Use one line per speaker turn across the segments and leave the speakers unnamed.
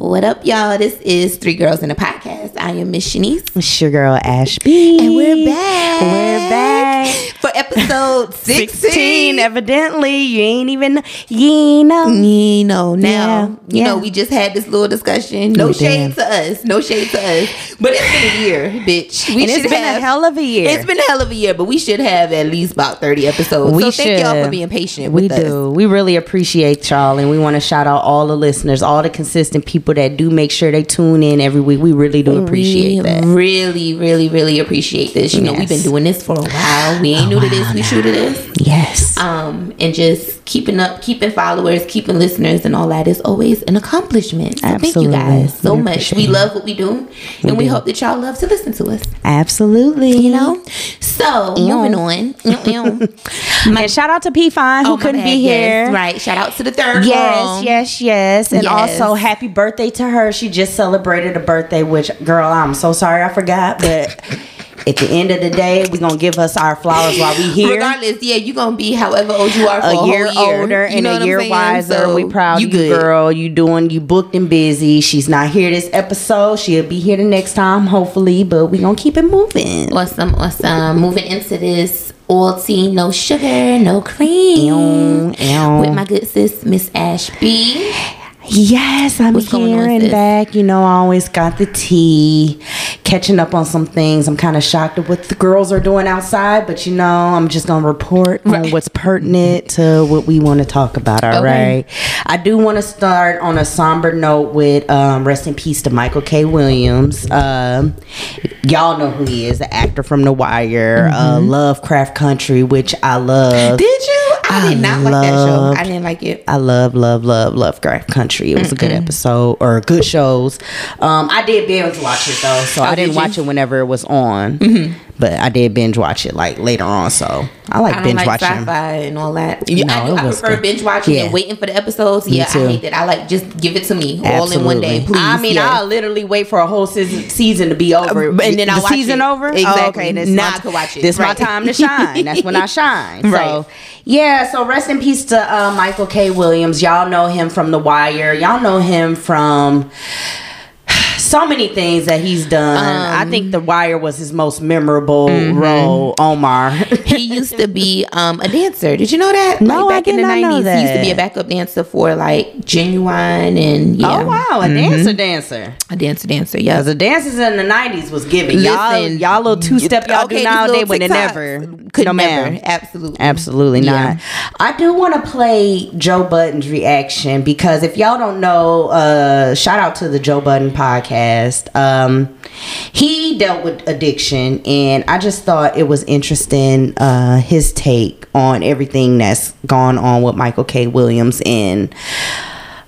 What up, y'all? This is Three Girls in a Podcast. I am Miss Shanice.
It's your girl Ashby.
And we're back.
We're back.
Episode 16.
Evidently, you ain't even, you know.
Mm, you know, now,
Yeah,
you know, we just had this little discussion. No
Oh,
shade
damn.
to us. No shade to us. But it's been a year, bitch. We
And it's been
have,
a hell of a year.
It's been a hell of a year, but we should have at least about 30 episodes.
we
so
should.
thank y'all for being patient
We
with us.
do. We really appreciate y'all, and we want to shout out all the listeners, all the consistent people that do make sure they tune in every week. We really do appreciate
we
that.
Really, really, really appreciate this. You know, we've been doing this for a while. We ain't new to this. We true to this.
Yes.
Um, and just keeping up, keeping followers, keeping listeners, and all that is always an accomplishment. So thank you guys so
We
much. We love what we do, and we
do.
hope that y'all love to listen to us.
Absolutely.
You know. So moving on. My-
And shout out to P Fine who
oh,
couldn't
bad,
be
yes,
here.
right. Shout out to the third.
Yes,
girl.
yes, yes. And
Yes.
also happy birthday to her. She just celebrated a birthday, which girl, I'm so sorry I forgot, but at the end of the day, we're gonna give us our flowers while we here.
Regardless, yeah, you're gonna be however old you are for a,
year,
year
older
You
and a year
saying?
wiser.
So,
we proud
you
of you,
good.
girl. You doing you booked and busy. She's not here this episode. She'll be here the next time, hopefully. But we gonna keep it moving.
Awesome, awesome. Moving into this oil tea, no sugar, no cream.
Ew, ew.
With my good sis, Miss Ashby.
Yes, I'm
What's
here and
sis?
back. You know, I always got the tea, catching up on some things. I'm kind of shocked at what the girls are doing outside, but you know, I'm just gonna report on what's pertinent to what we want to talk about. All right.
Okay.
I do want to start on a somber note with um, rest in peace to Michael K. Williams. Um, y'all know who he is, the actor from The Wire, uh,
Mm-hmm.
Lovecraft Country, which I love.
Did you? I, did
I
not like that show. I didn't like it.
I love, love, love Lovecraft Country. It was a good episode or good shows. Um, I did binge watch it though, so
Oh,
I
did
didn't
you?
watch it whenever it was on. But I did binge watch it like later on, so I like
I
binge
like
watching.
sci-fi and all that.
No,
I, do, I prefer
good.
binge watching
Yeah.
and waiting for the episodes. Yeah,
too.
I hate that. I like just give it to me all in one day,
Absolutely.
please.
I mean,
yes.
I'll literally wait for a whole season, season to be over,
and then
the
I'll watch
season
it.
over. Oh,
Exactly.
okay, this
Now
my,
I can watch it.
This my time to shine. That's when I shine.
Right.
So yeah. So rest in peace to uh, Michael K. Williams. Y'all know him from The Wire. Y'all know him from. So many things that he's done. I
Um,
think The Wire was his most memorable
Mm-hmm.
role. Omar.
he used to be um, a dancer. Did you know that?
No,
like
I
back in
did
the
not know
he used to be a backup dancer for like Ginuwine and yeah,
Oh wow, a dancer, dancer.
a dancer, dancer. Yeah,
the dancers in the nineties was giving y'all y'all little two step y'all
okay,
do now they would have never
could
no
never,
ma'am.
absolutely,
Absolutely
Yeah.
not. I do want to play Joe Budden's reaction because if y'all don't know, uh, shout out to the Joe Button podcast. Um, he dealt with addiction, and I just thought it was interesting uh, his take on everything that's gone on with Michael K. Williams and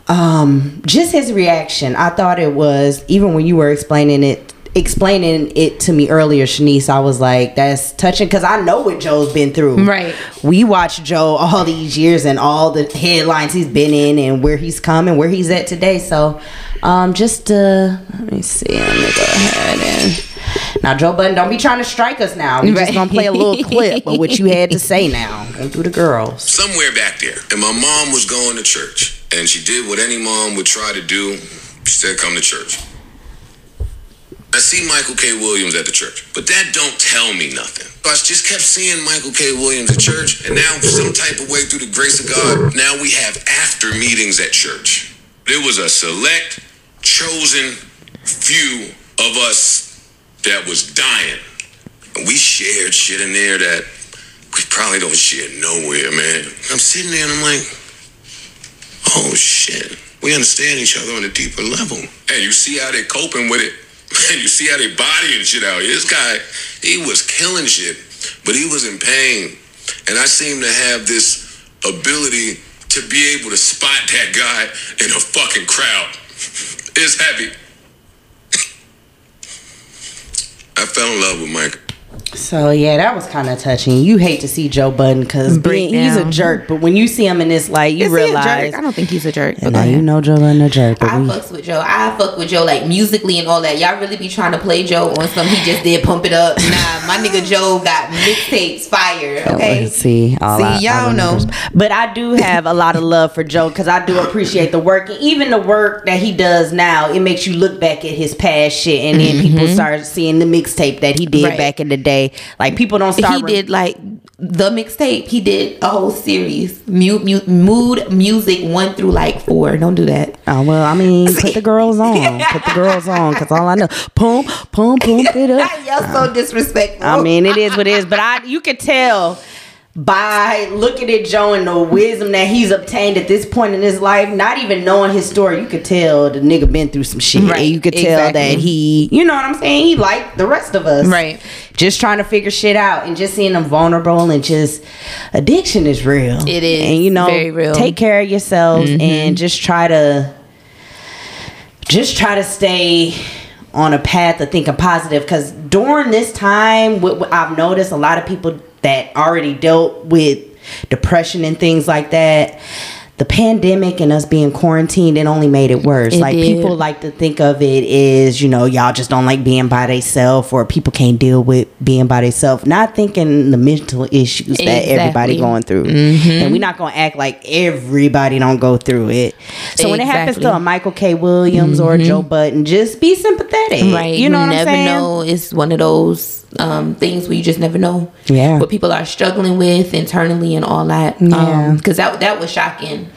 um just his reaction i thought it was even when you were explaining it explaining it to me earlier shanice i was like that's touching because i know what joe's been through
Right.
we watched joe all these years and all the headlines he's been in and where he's come and where he's at today so um just uh let me see let me go ahead and now joe budden don't be trying to strike us now we just
Right.
gonna play a little clip of what you had to say now go through the girls
somewhere back there. And my mom was going to church. And she did what any mom would try to do. She said, come to church. I see Michael K. Williams at the church, but that don't tell me nothing. I just kept seeing Michael K. Williams at church, and now some type of way through the grace of God, now we have after meetings at church. There was a select, chosen few of us that was dying. And we shared shit in there that we probably don't share nowhere, man. I'm sitting there and I'm like, oh shit. We understand each other on a deeper level. And you see how they're coping with it. And you see how they're bodying shit out here. This guy, he was killing shit, but he was in pain. And I seem to have this ability to be able to spot that guy in a fucking crowd. It's heavy. I fell in love with Mike.
So yeah, that was kind of touching. You hate to see Joe Budden because he's a jerk, but when you see him in this light, you
Is he a
realize.
jerk? I don't think he's a jerk. But
And
go
now you know Joe Budden a jerk, but
I
we,
fucks with Joe. I fuck with Joe like musically and all that. Y'all really be trying to play Joe on some he just did pump it up. Nah, my nigga Joe got mixtapes fire. Okay.
see, all
See,
I-
y'all
I
know.
remember. But I do have a lot of love for Joe because I do appreciate the work, and even the work that he does now. It makes you look back at his past shit, and then people start seeing the mixtape that he did
Mm-hmm. Right.
back in the day. Like people don't start.
He did like the mixtape. He did a whole series. Mu- mu- mood music one through like four. Don't do that.
Oh well, I mean, put the girls on, put the girls on, cause all I know, pump, pump, pump it up.
Y'all so uh, disrespectful.
I mean, it is what it is, but I you can tell by looking at Joe and the wisdom that he's obtained at this point in his life, not even knowing his story, you could tell the nigga been through some shit.
Right,
And you could tell
exactly.
that he, you know what I'm saying? He like the rest of us.
Right.
Just trying to figure shit out and just seeing them vulnerable and just addiction is real.
It is
And you know.
Mm-hmm.
take care of yourselves and just try to just try to stay on a path of thinking positive because during this time what i've noticed a lot of people that already dealt with depression and things like that the pandemic and us being quarantined it only made it worse.
It
like
did.
people like to think of it is you know y'all just don't like being by themselves or people can't deal with being by themselves not thinking the mental issues that everybody going through.
Mm-hmm.
and we're not gonna act like everybody don't go through it. So when it happens to a michael k. Williams or a joe budden just be sympathetic.
Right.
you know what i'm
never
saying?
know. It's one of those um, things where you just never know.
Yeah.
What people are struggling with internally and all that.
Yeah.
Because that that was shocking.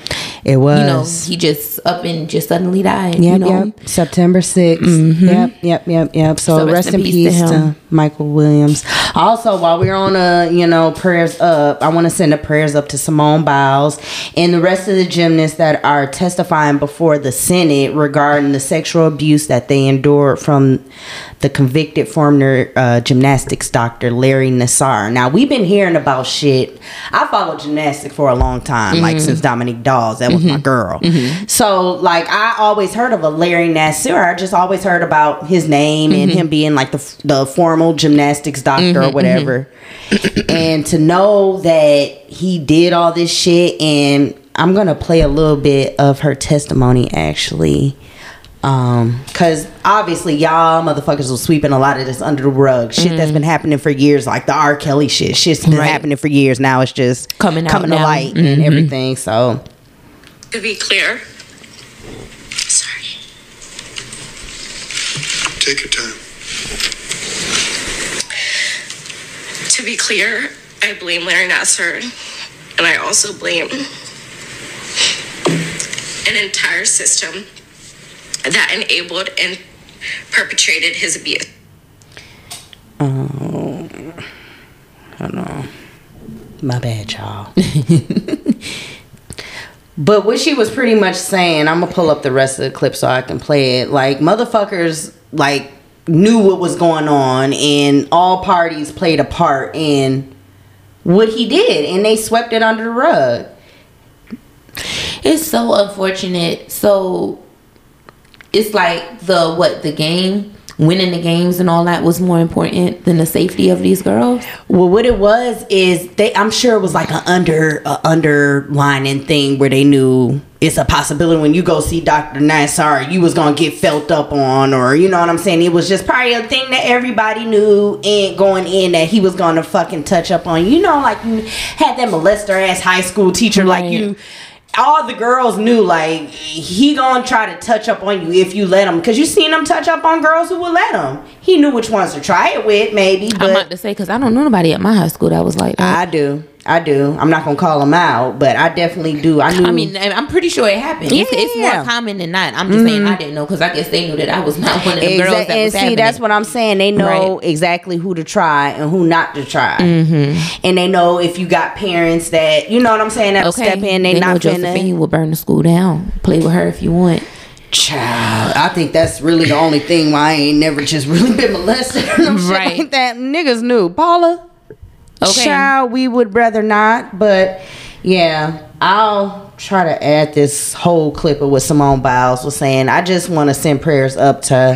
it was
You know, he just up and just suddenly died.
Yep,
you know.
yep. September 6th. Mm-hmm. Yep, yep, yep, yep. So, rest, in peace, to,
him.
Michael Williams. Also, while we're on a, you know, prayers up, I want to send a prayers up to Simone Biles and the rest of the gymnasts that are testifying before the Senate regarding the sexual abuse that they endured from the convicted former uh, gymnastics doctor Larry Nassar. Now, we've been hearing about shit. I followed gymnastics for a long time, like mm-hmm. since Dominique Dawes. That was my mm-hmm. girl. So, like, I always heard of a Larry Nassar. I just always heard about his name and mm-hmm. him being like the, the formal gymnastics doctor or mm-hmm, whatever. Mm-hmm. and to know that he did all this shit, and I'm going to play a little bit of her testimony actually. Um, cause obviously y'all motherfuckers was sweeping a lot of this under the rug. Shit that's been happening for years, like the R. Kelly shit. Shit's been
Right.
happening for years. Now it's just
Coming out
coming to
now.
light and everything. So
To be clear, sorry.
Take your time.
To be clear, I blame Larry Nassar, and I also blame an entire system that enabled and perpetrated his abuse. Oh. I know.
My bad, y'all. but what she was pretty much saying, I'm gonna pull up the rest of the clip so I can play it. Like motherfuckers, like knew what was going on, and all parties played a part in what he did, and they swept it under the rug.
It's so unfortunate. So it's like the what the game, winning the games and all that was more important than the safety of these girls.
Well, what it was is they. I'm sure it was like an under a underlining thing where they knew it's a possibility when you go see Doctor Nassar, you was gonna get felt up on, or you know what I'm saying. It was just probably a thing that everybody knew and going in that he was gonna fucking touch up on. You know, like you had that molester ass high school teacher, like you. All the girls knew, like he gonna try to touch up on you if you let him, because you seen him touch up on girls who would let him. He knew which ones to try it with, maybe. But
I'm about to say because I don't know nobody at my high school that was like that.
I do. I do. I'm not gonna call them out, but I definitely do. I knew.
I mean, I'm pretty sure it happened. Yeah, It's, it's
Yeah.
more common than not. I'm just saying I didn't know because I guess they knew that I was not one of the girls
Exact-
that
and see, that's what I'm saying. They know
Right.
exactly who to try and who not to try, mm-hmm. and they know if you got parents that you know what I'm saying that
Okay,
step in. They,
they know
not
Josephine
finna.
will burn the school down. Play with her if you want.
Child, I think that's really the only thing why I ain't never just really been molested
Right.
like that. Niggas knew, Paula.
Okay.
Child, we would rather not, but yeah. I'll try to add this whole clip of what Simone Biles was saying. I just want to send prayers up to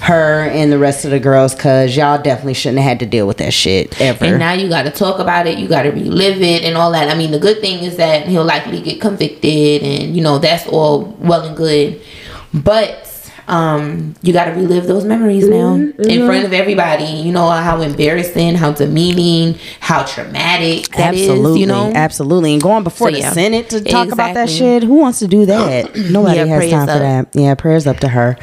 her and the rest of the girls because y'all definitely shouldn't have had to deal with that shit ever.
And now you got to talk about it. You got to relive it and all that. I mean, the good thing is that he'll likely get convicted, and you know that's all well and good. But um, you got to relive those memories now
Mm-hmm,
in front of everybody. You know how embarrassing, how demeaning, how traumatic that is,
absolutely,
You know,
absolutely. And going before
So,
the. Senate to talk about that shit. Who wants to do that? Nobody
Yeah,
has time for
up.
that. Yeah, prayers up to her.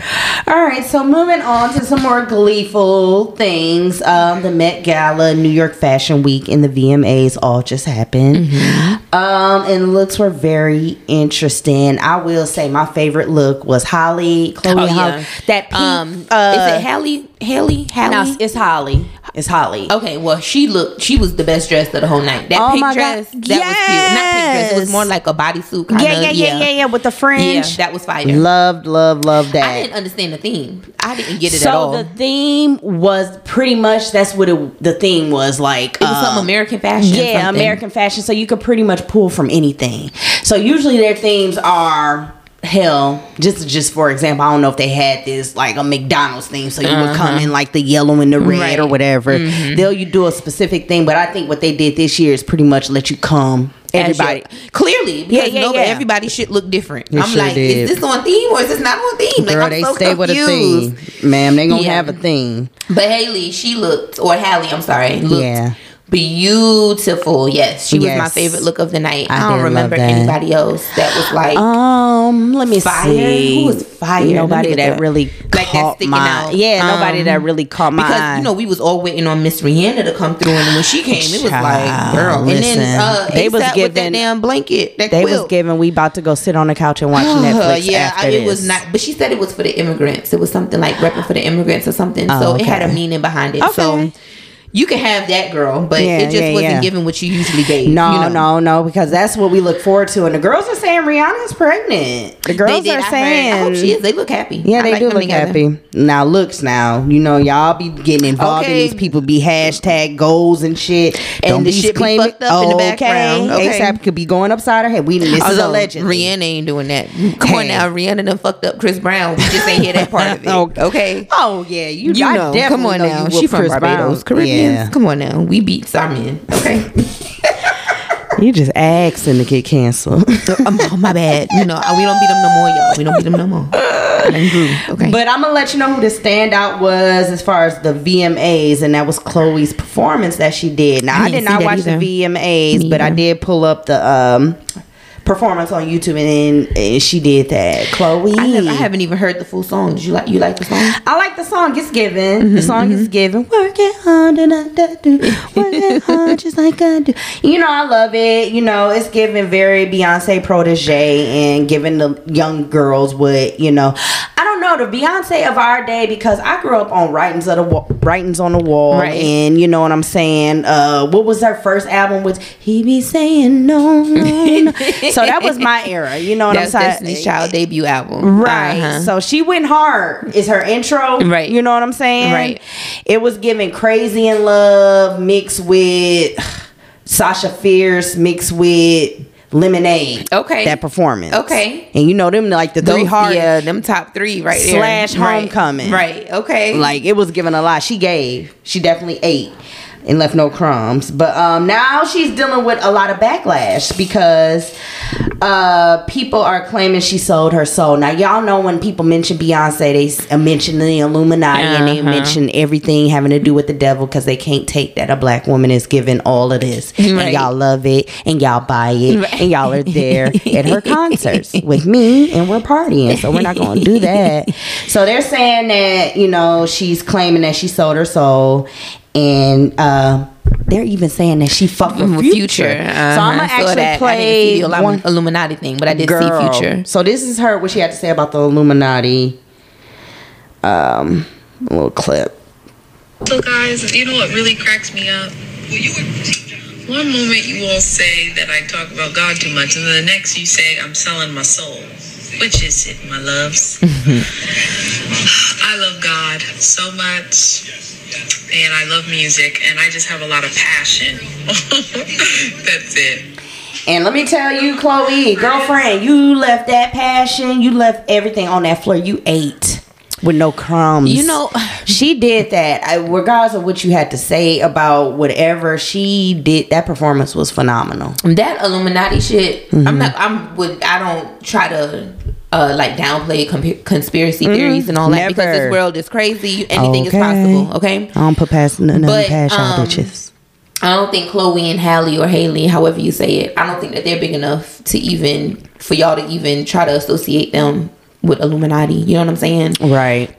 All right, so moving on to some more gleeful things. Um, the Met Gala, New York Fashion Week, and the VMAs all just happened.
Mm-hmm.
Um, and looks were very interesting. I will say my favorite look was Holly, Chloe,
Oh,
Holly.
yeah.
That pink,
um,
uh,
is it Hallie? Haley? Hallie?
no, it's Holly. It's Holly.
Okay, well, she looked. She was the best dressed of the whole night. That
Oh
pink
my God.
dress, that was cute. Not pink dress. It was more like a bodysuit kind
Yeah,
of.
yeah, yeah, yeah, yeah, with the
Yeah,
fringe.
that was fire.
Loved, loved, loved that.
I didn't understand the theme. I didn't get it
so
at all.
So the theme was pretty much that's what it, the theme was like.
it was
uh,
some American fashion.
Yeah,
something.
American fashion. So you could pretty much pull from anything. So usually their themes are hell. Just just for example, I don't know if they had this like a McDonald's thing so you would come in like the yellow and the red
Uh-huh. Right.
or whatever. They'll you do a specific thing, but I think what they did this year is pretty much let you come. Everybody.
your- clearly, because
Yeah, yeah,
nobody,
yeah.
everybody should look different.
They
I'm
sure
like,
did.
is this on theme or is this not on theme? Like,
Girl,
I'm
they
so
stay with a theme. Ma'am, they gonna
Yeah.
have a theme.
But Haley, she looked, or Hallie, I'm sorry, looked
Yeah.
Beautiful. Yes, she was my favorite look of the night.
I
I, don't remember anybody else that was like.
Um, let me
Fire?
see.
Who was fire?
Nobody that
up.
really
Like that
caught
sticking
my
out.
yeah. nobody
Um,
that really caught my
because
eye.
you know we was all waiting on Miss Rihanna to come through, and when she came, it was like,
Child,
girl.
listen,
and then uh,
they was
ASAP
giving-
that damn blanket. That
they
quilt.
was giving. We about to go sit on the couch and watch
Uh,
Netflix.
yeah,
after
I- it was not. But she said it was for the immigrants. It was something like repping for the immigrants or something.
Oh,
so it had a meaning behind it.
Okay.
So you can have that girl, but
Yeah,
it just
yeah,
wasn't
yeah.
giving what you usually gave.
No,
you know?
no, no, because that's what we look forward to. And the girls are saying Rihanna's pregnant. The girls
did,
are
I heard.
saying.
I hope she is. They look happy.
Yeah,
I
they
like
do look
together.
happy. Now, looks now, you know, y'all be getting involved
Okay.
in these people be hashtag goals and shit.
And the shit be fucked up in the background. Okay.
ASAP could be going upside her head. We this is
Although
allegedly.
Rihanna ain't doing that. Come on now, Rihanna done fucked up Chris Brown. We just ain't hear that part of it.
Okay. Oh yeah, you,
You know,
definitely
come on
know
now. She from
Chris
Barbados. Caribbean.
Yeah.
Come on now. We beat our men. Okay.
You just asking to get canceled.
oh, my bad. You know, we don't beat them no more, y'all. We don't beat them no more. I done grew. Okay.
But I'm gonna let you know who the standout was as far as the VMAs, and that was Chloe's performance that she did. Now
I
I,
didn't
did
see
not
that
watch
either.
the VMAs,
Me
but I did pull up the um performance on YouTube, and, then and she did that. Chloe,
I, never, I haven't even heard the full song. Did you like you like the song?
I like the song. It's given.
Mm-hmm,
the song is given. Working hard and I do. Work it hard just like I do. You know, I love it. You know, it's given very Beyonce protege and giving the young girls what you know. I don't know the Beyonce of our day because I grew up on writings of the wa- writings on the wall,
Right.
and you know what I'm saying. Uh, what was her first album? With he be saying no, no, no. so that was my era. You know what
That's
I'm saying?
Destiny's Child debut album.
Right.
Uh-huh.
So she went hard. Is her intro.
Right.
You know what I'm saying?
Right.
It was giving crazy in love mixed with Sasha Fierce mixed with Lemonade.
Okay.
That performance.
Okay.
And you know them like the three
Those-
hard
Yeah, them top three right there.
Slash
Right.
Homecoming.
Right. Okay.
like it was giving a lot. She gave. She definitely ate and left no crumbs. But um now she's dealing with a lot of backlash because uh people are claiming she sold her soul. Now y'all know when people mention Beyonce, they uh, mention the Illuminati and they
Uh-huh.
mention everything having to do with the devil because they can't take that a black woman is giving all of this.
Right.
And y'all love it and y'all buy it
Right.
and y'all are there at her concerts with me and we're partying. So we're not gonna do that. So they're saying that, you know, she's claiming that she sold her soul and uh they're even saying that she fucked with
With
future.
Future. Uh-huh.
So I'm gonna actually
that. I didn't
play
see the
one
Illuminati thing, but I did
girl.
see Future.
So this is her what she had to say about the Illuminati. Um a little clip.
So guys, you know what really cracks me up? One moment you all say that I talk about God too much, and then the next you say I'm selling my soul. Which is it, my loves? Mm-hmm. I love God so much, and I love music, and I just have a lot of passion. That's it.
And let me tell you, Chloe, girlfriend, you left that passion, you left everything on that floor. You ate with no crumbs.
You know-
she did that. I, regardless of what you had to say about whatever she did, that performance was phenomenal.
that Illuminati shit.
Mm-hmm.
I'm not. I'm with. I don't try to. Uh, like downplay comp- conspirity theories and all that because this world is crazy. Anything is possible. Okay.
I don't put past none
But,
past y'all
um,
bitches.
I don't think Chloe and Hallie or Haley, however you say it, I don't think that they're big enough to even for y'all to even try to associate them with Illuminati. You know what I'm saying?
Right.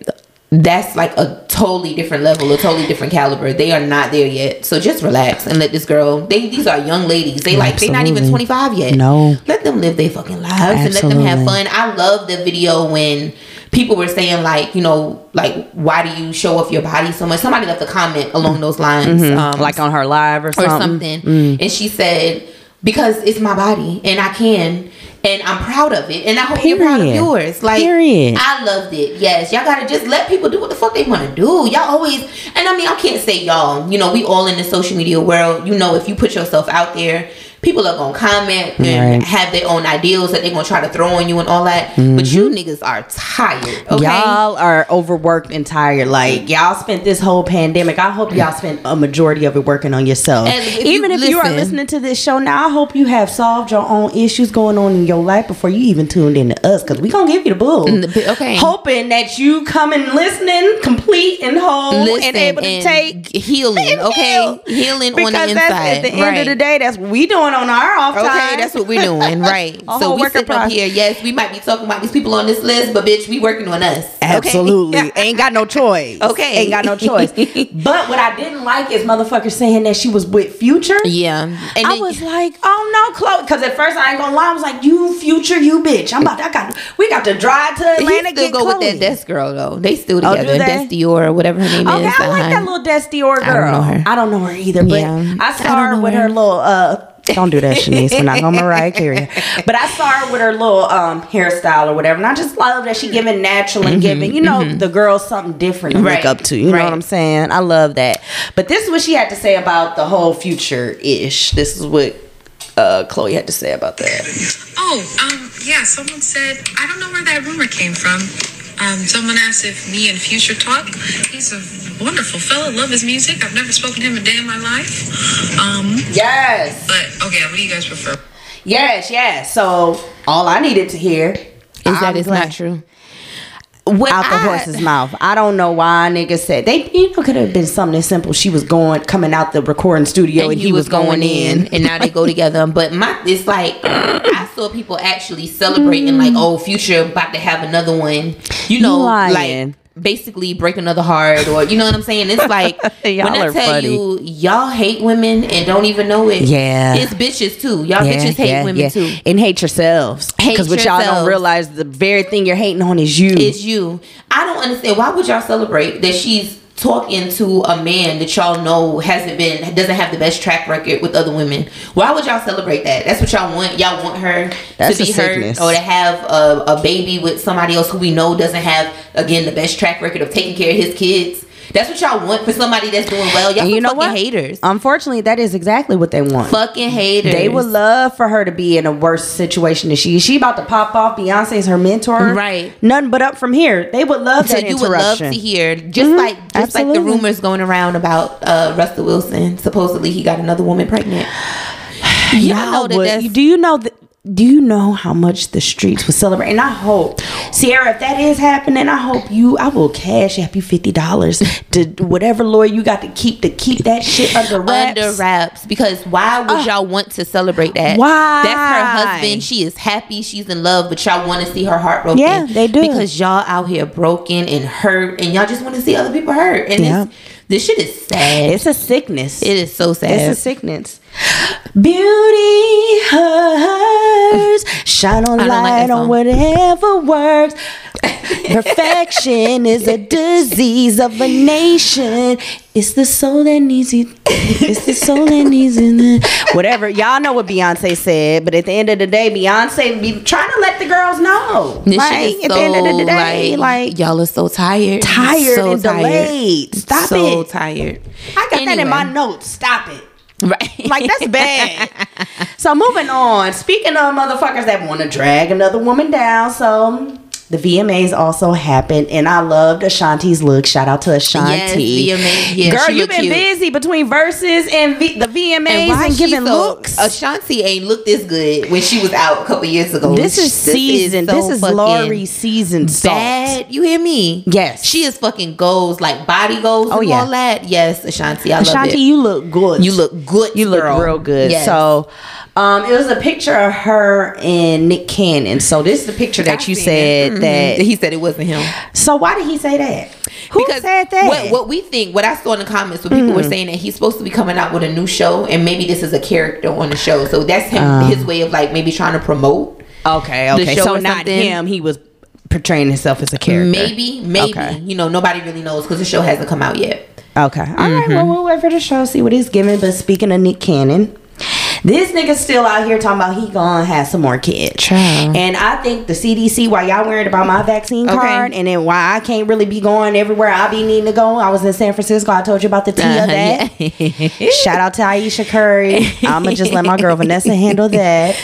That's like a totally different level, a totally different caliber. They are not there yet. So just relax and let this girl. They these are young ladies. They like they're not even 25 yet.
No.
Let them live their fucking lives and let them have fun. I love the video when people were saying like, you know, like why do you show off your body so much? Somebody left a comment along those lines. Um,
like on her live or
or
something.
something. And she said, because it's my body and I can and I'm proud of it. And I hope you're proud of yours. Like
Period.
I loved it. Yes. Y'all gotta just let people do what the fuck they wanna do. Y'all always and I mean I can't say y'all, you know, we all in the social media world, you know, if you put yourself out there, people are gonna comment and
Right.
have their own ideals that they're gonna try to throw on you and all that. But you mm-hmm. niggas are tired. Okay.
Y'all are overworked and tired. Like y'all spent this whole pandemic. I hope y'all spent a majority of it working on yourself.
And if
Even
you
if you are listening to this show now, I hope you have solved your own issues going on in your life before you even tuned in to us, because we gonna give you the bull.
Okay.
Hoping that you come and listening, complete and whole,
Listen
and able to
and
take
healing, okay?
heal.
Healing on the
Because
inside.
at the end
right.
of the day, that's what we doing on our off time.
Okay, that's what we're doing, right? So we
work in
sitting up here. Yes, we might be talking about these people on this list, but bitch, we working on us. okay?
Absolutely. Ain't got no choice.
Okay.
Ain't got no choice. but what I didn't like is motherfucker saying that she was with Future.
Yeah, and
I
then-
was like, oh no, Chloe. Because at first I ain't gonna lie, I was like, you Future, you bitch. I'm about. I got. We got to drive to
he
Atlanta.
still
get
go with that Desk girl though. They still
Oh,
together.
do they?
Dess Dior or whatever her name
Okay,
is.
Okay, I like
uh-huh.
that little Dess Dior girl.
I don't know her.
I don't know her either, but
Yeah.
I
I
saw
don't
her
know
with
her.
her little. uh don't do that, Shanice. We're not gonna Mariah Carey. But I saw her with her little um hairstyle or whatever, and I just love that she giving natural and giving, you know, the girl something different to
Right,
look up to. You know what I'm saying? I love that. But this is what she had to say about the whole future ish. This is what uh Chloe had to say about that.
Oh, um, yeah, someone said, I don't know where that rumor came from. Um, someone asked if me and Future talk. He's a wonderful fella, love his music. I've never spoken to him a day in my life. Um,
Yes.
but okay, what do you guys prefer?
Yes, yes. So all I needed to hear
is that
I'm
it's
glad-
not true.
Out the
I-
horse's mouth. I don't know why niggas said they. You know, could have been something as simple. She was going coming out the recording studio and, he, was going, in.
and now they go together. But my, it's like I saw people actually celebrating, like, mm. oh, Future about to have another one. You know,
lying.
like basically break another heart, or you know what I'm saying? It's like when I tell
funny.
you, y'all hate women and don't even know it.
Yeah.
it's bitches too. Y'all bitches hate women too.
and hate yourselves. Because what y'all don't realize, the very thing you're hating on is you.
It's you. I don't understand. Why would y'all celebrate that she's talking to a man that y'all know hasn't been doesn't have the best track record with other women? Why would y'all celebrate that? That's what y'all want. Y'all want her
That's
to be hurt or to have a, a baby with somebody else who we know doesn't have again the best track record of taking care of his kids. That's what y'all want for somebody that's doing well. Y'all
you know
fucking
what?
haters.
Unfortunately, that is exactly what they want.
fucking haters.
They would love for her to be in a worse situation than she is. She about to pop off. Beyonce's her mentor.
Right.
Nothing but up from here. They would love
so
that
you would love to hear just like just like the rumors going around about uh Russell Wilson. Supposedly he got another woman pregnant. Y'all
Y'all
know that
would-
that's
do you know that? Do you know how much the streets would celebrate? And I hope, Ciara, if that is happening, I hope you, I will cash app you fifty dollars to whatever lawyer you got to keep to keep that shit under wraps.
under wraps because why would
Ugh.
y'all want to celebrate that?
Why?
That's her husband. She is happy. She's in love, but y'all want to see her heart broken.
Yeah, they do.
because y'all out here broken and hurt, and y'all just want to see other people hurt. And
Yeah.
this, this shit is sad.
It's a sickness.
it is so sad.
It's a sickness. Beauty hurts. Shine on
don't like
light on whatever works. Perfection is a disease of a nation. It's the soul that needs it. It's the soul that needs it. Whatever. Y'all know what Beyonce said, but at the end of the day, Beyonce be trying to let the girls know.
This
like, at
so
the end of the day,
like,
like,
y'all are so tired,
tired
so
and
tired.
delayed. Stop
so
it.
So tired.
I got that in my notes. Stop it.
Right.
Like that's bad. so moving on. Speaking of motherfuckers that want to drag another woman down, so the VMAs also happened, and I loved Ashanti's look. Shout out to Ashanti.
Yes, VMA. Yeah,
Girl, you've been
cute.
busy between Verzuz and v- the VMAs and,
she
giving
so-
looks.
Ashanti ain't looked this good when she was out a couple years ago.
this is season.
so
this is Lori season salt.
Bad. You hear me?
Yes.
She is fucking goals like body goals
Oh,
and
yeah.
all that. Yes, Ashanti. I
Ashanti,
love it.
you look good.
You look good.
You look
girl.
real good.
Yes.
So, um, it was a picture of her and Nick Cannon. So this is the picture that
I
you said Mm-hmm.
it.
that.
He said it wasn't him.
So why did he say that? Who said that?
What, what we think, what I saw in the comments, when people were mm-hmm. saying that he's supposed to be coming out with a new show, and maybe this is a character on the show. So that's him, uh. his way of like maybe trying to promote.
okay,
the
okay.
show
So not
something.
him. He was portraying himself as a character.
Maybe, maybe
Okay.
you know, nobody really knows because the show hasn't come out yet.
Okay. All right. Well, mm-hmm. we'll wait for the show, see what he's giving. But speaking of Nick Cannon, this nigga still out here talking about he gonna have some more kids.
Child.
And I think the CDC, why y'all worried about my vaccine
Okay.
card, and then why I can't really be going everywhere I be needing to go. I was in San Francisco. I told you about the tea of that.
yeah.
Shout out to Ayesha Curry. I'ma just let my girl Vanessa handle that.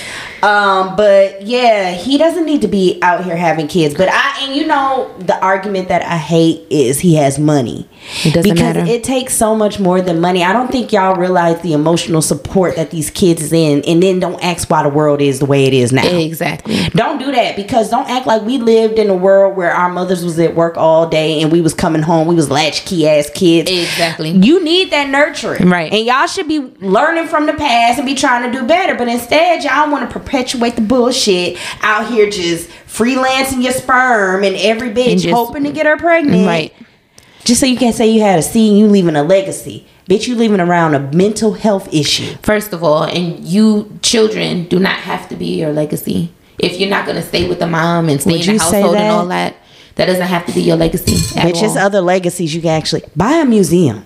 Um, but yeah, he doesn't need to be out here having kids. But I and you know the argument that I hate is he has money.
It doesn't
because
matter.
it takes so much more than money. I don't think y'all realize the emotional support that these kids is in, and then don't ask why the world is the way it is now.
exactly.
Don't do that because don't act like we lived in a world where our mothers was at work all day and we was coming home. We was latchkey ass kids.
Exactly.
You need that nurturing.
Right.
And y'all should be learning from the past and be trying to do better. But instead, y'all want to perpetuate the bullshit out here just freelancing your sperm and every bitch
And just-
hoping to get her pregnant.
Right.
Just so you can say you had a seed and you leaving a legacy. Bitch, you leaving around a mental health issue.
First of all, and you children do not have to be your legacy. If you're not gonna stay with the mom and stay
Would
in the household and all that, that doesn't have to be your legacy.
Bitch, there's other legacies you can actually buy a museum.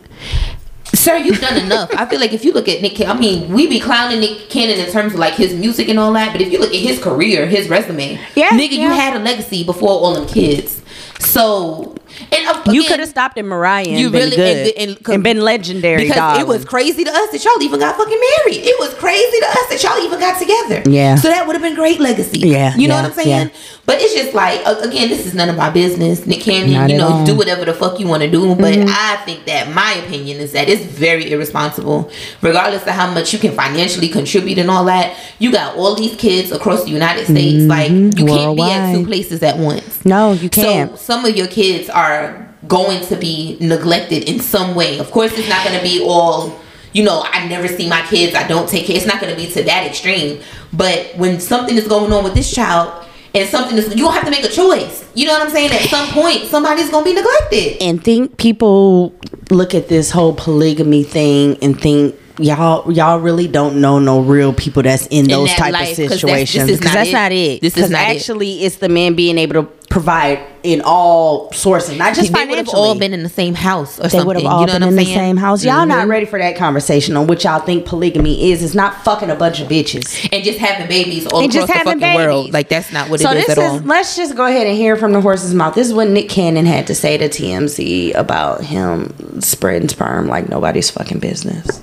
Sir, you've done enough. I feel like if you look at Nick, Cannon, I mean, we be clowning Nick Cannon in terms of like his music and all that, but if you look at his career, his resume,
Yeah,
nigga, you had a legacy before all them kids. So, and uh,
You could have stopped at Mariah and
You
been
really-
good
and-
and,
and-
been legendary.
because
darling.
it was crazy to us that y'all even got fucking married. It was crazy to us that y'all even got together.
Yeah.
So that would have been great legacy.
Yeah,
You know
yeah,
what I'm saying?
yeah.
But it's just like again, this is none of my business. Nick Cannon,
Not
you know,
all. Mm-hmm.
do whatever the fuck you want to do. But I think that my opinion is that it's very irresponsible, regardless of how much you can financially contribute and all that. You got all these kids across the United States. Like you can't be at two
Mm-hmm.
Places at once.
No, you can't.
So some of your kids are going to be neglected in some way. Of course, it's not going to be all. You know, I never see my kids. I don't take care. It's not going to be to that extreme. But when something is going on with this child, and something is, you don't have to make a choice. You know what I'm saying? At some point, somebody's to be neglected.
and think people look at this whole polygamy thing and think y'all y'all really don't know no real people that's in those
that
type
life,
of
that's-
situations
this is
because
not
that's
it.
not it.
This is not it.
actually it's the man being able to provide in all sources, not just
they would have all been in the same house or
they
something.
would have all
you know
been
what I'm
the
saying?
same house. Y'all not
Mhm.
ready for that conversation on what y'all think polygamy is. It's not fucking a bunch of bitches.
And just having babies all
And
across
just
the
having
fucking world. Like that's not what
so
it is
this
at
is
all.
let's just go ahead and hear from the horse's mouth. This is what Nick Cannon had to say to TMZ about him spreading sperm like nobody's fucking business.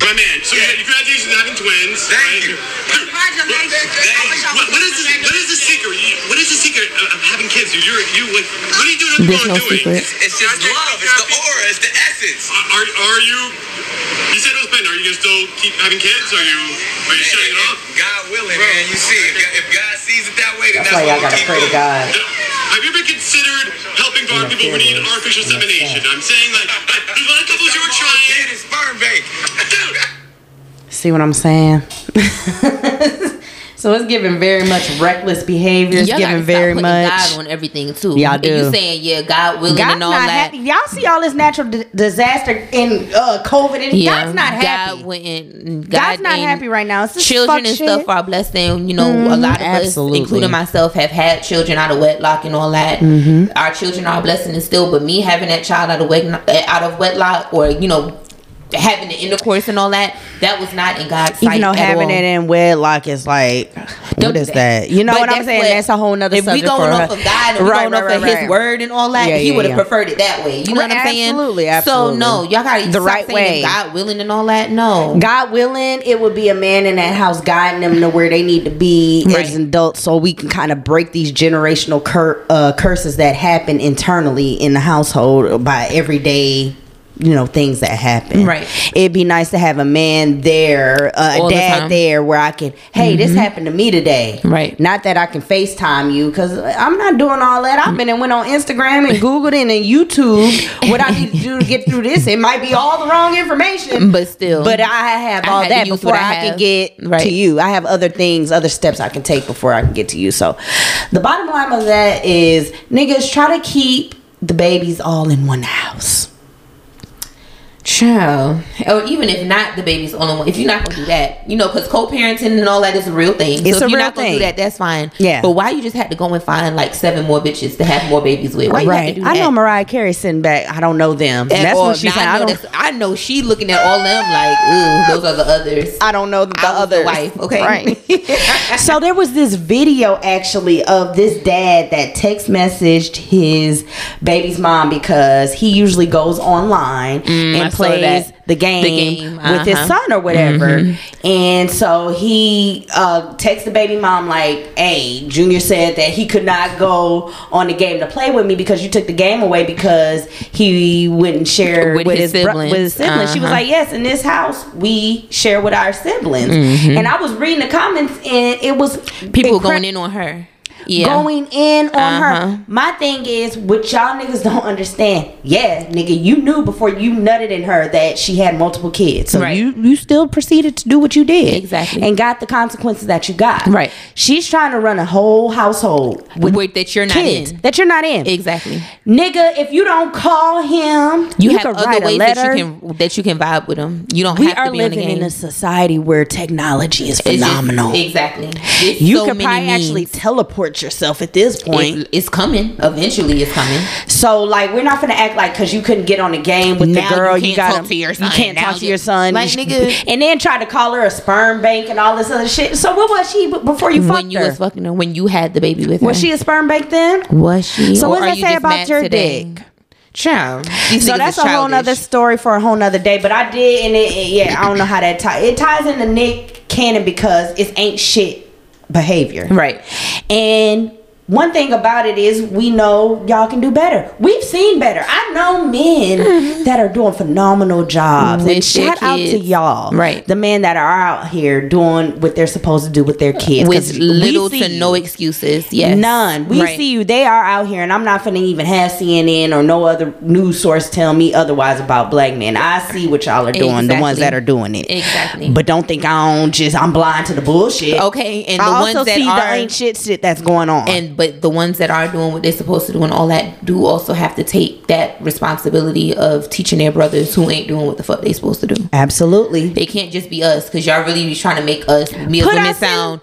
My man, so
Yeah.
congratulations on having twins.
Thank
right?
you.
There's no doing? secret. Of having kids? You're you what? What do you
do?
It's just love. It's the aura. It's the essence.
Are, are are you? You said it was Ben. Are you gonna still keep having kids? Are you are you shutting it
If
off?
God willing, man. You see, if, God- if God sees it that way, then
That's
that's,
why
what
y'all gotta pray to. God.
Have you ever considered helping farm people who need artificial insemination? I'm saying like, like there's a lot of couples who are
Get
trying.
his sperm bank.
Dude,
See what I'm saying? so it's giving very much reckless behavior. It's
Y'all
giving very much.
God on everything too.
Y'all
And
do.
you saying yeah, God willing
God's
and all
not
that.
happy. Y'all see all this natural d- disaster in uh, COVID, and
Yeah,
God's not happy.
God wouldn't. God
God's not happy right now.
Children and
shit. Mm-hmm.
stuff are blessed, and you know a lot of
absolutely.
us, including myself, have had children out of wedlock and all that.
Mm-hmm.
Our children are a blessing and still, but me having that child out of wed- out of wedlock, or you know, having the intercourse and all that. That was not in God's sight.
Even though having
all.
it in wedlock is like,
Don't
what
do
that? You know
But
what I'm saying?
what-
That's a whole nother
If we going off of God and we going
right,
off
right,
of
right.
His word and all that,
Yeah,
He
yeah,
would have
yeah.
preferred it that way. You know
Right,
what I'm saying?
absolutely, absolutely.
So no, y'all gotta
The
stop
right way.
God willing and all that. No,
God willing, it would be a man in that house guiding them to where they need to be
Right.
as adults, so we can kind of break these generational cur- uh, curses that happen internally in the household by everyday. You know things that happen.
Right.
It'd be nice to have a man there, uh, a dad
time.
there, where I can. Hey, this happened to me today.
Right.
Not that I can Facetime you because I'm not doing all that. I've been and went on Instagram and Googled and then YouTube what I need to do to get through this. It might be all the wrong information,
But still.
But I have all
to
that before I,
I
can get
Right.
to you. I have other things, other steps I can take before I can get to you. So, the bottom line of that is, niggas try to keep the babies all in one house.
Child. Or even if not the baby's only one. If you're not gonna do that, you know, because co-parenting and all that is a real thing.
It's
so
a
if you're
real
not gonna do
thing.
that, that's fine.
Yeah.
But why you just had to go and find like seven more bitches to have more babies with? Why do
I know Mariah Carey sitting back. I don't know them.
At
that's what she's saying.
I know,
don't.
I know she looking at all them like, ooh, those are the others.
I don't know the
the
other
wife, okay?
Right. so there was this video actually of this dad that text messaged his baby's mom because he usually goes online
Mm,
and plays the game,
The game,
with his
uh-huh.
son or whatever. And so he uh texted the baby mom like, "Hey, Junior said that he could not go on the game to play with me because you took the game away because he wouldn't share
With
with,
his
his, bro-
siblings.
with his siblings." She was
Uh-huh.
like, "Yes, in this house we share with our siblings."
Mm-hmm.
And I was reading the comments and it was
People
incre-
going in on her. Yeah.
Going in on
Uh-huh.
her. My thing is, what y'all niggas don't understand. Yeah, nigga, you knew before you nutted in her that she had multiple kids. So
Right.
you you still proceeded to do what you did.
Exactly.
And got the consequences that you got.
Right.
She's trying to run a whole household with
With that you're not
kids
in.
that you're not in.
Exactly.
Nigga, if you don't call him,
You,
you,
have other
write a
ways
letter.
that you can that you can vibe with him. You don't
we
have
are
to be
living in a society where technology is
It's just-
phenomenal.
exactly. It's
you
so many
probably actually
means.
Teleport yourself at this point.
It- it's coming. Eventually, it's coming.
So like we're not gonna act like because you couldn't get on the game with
Now
the girl,
you
you,
can't
got
talk to your son.
You can't
Now
talk to your son,
Like, nigga.
and then try to call her a sperm bank and all this other shit. So what was she before you fucked
when you
her?
was fucking her, when you had the baby with her,
was she a sperm bank then?
Was she?
So what does that
you
say about your
today?
dick?
Child.
So that's a whole nother story for a whole nother day. But I did, and it, it- yeah, I don't know how that ties. It ties into Nick Cannon because it's ain't shit behavior,
Right.
And one thing about it is we know y'all can do better. We've seen better. I know men mm-hmm. that are doing phenomenal jobs.
With
and shout out to y'all.
Right.
The men that are out here doing what they're supposed to do with their kids.
With little to
you.
no excuses. Yes.
None. We
Right.
see you. They are out here, and I'm not finna even have CNN or no other news source tell me otherwise about black men. I see what y'all are doing, the ones that are doing it.
Exactly.
But don't think I don't just I'm blind to the bullshit.
Okay, and the
I
ones
also
that
see the ain't shit shit that's going on.
and but the ones that are doing what they're supposed to do and all that do also have to take that responsibility of teaching their brothers who ain't doing what the fuck they supposed to do.
Absolutely.
They can't just be us because y'all really be trying to make us me
Put
women sound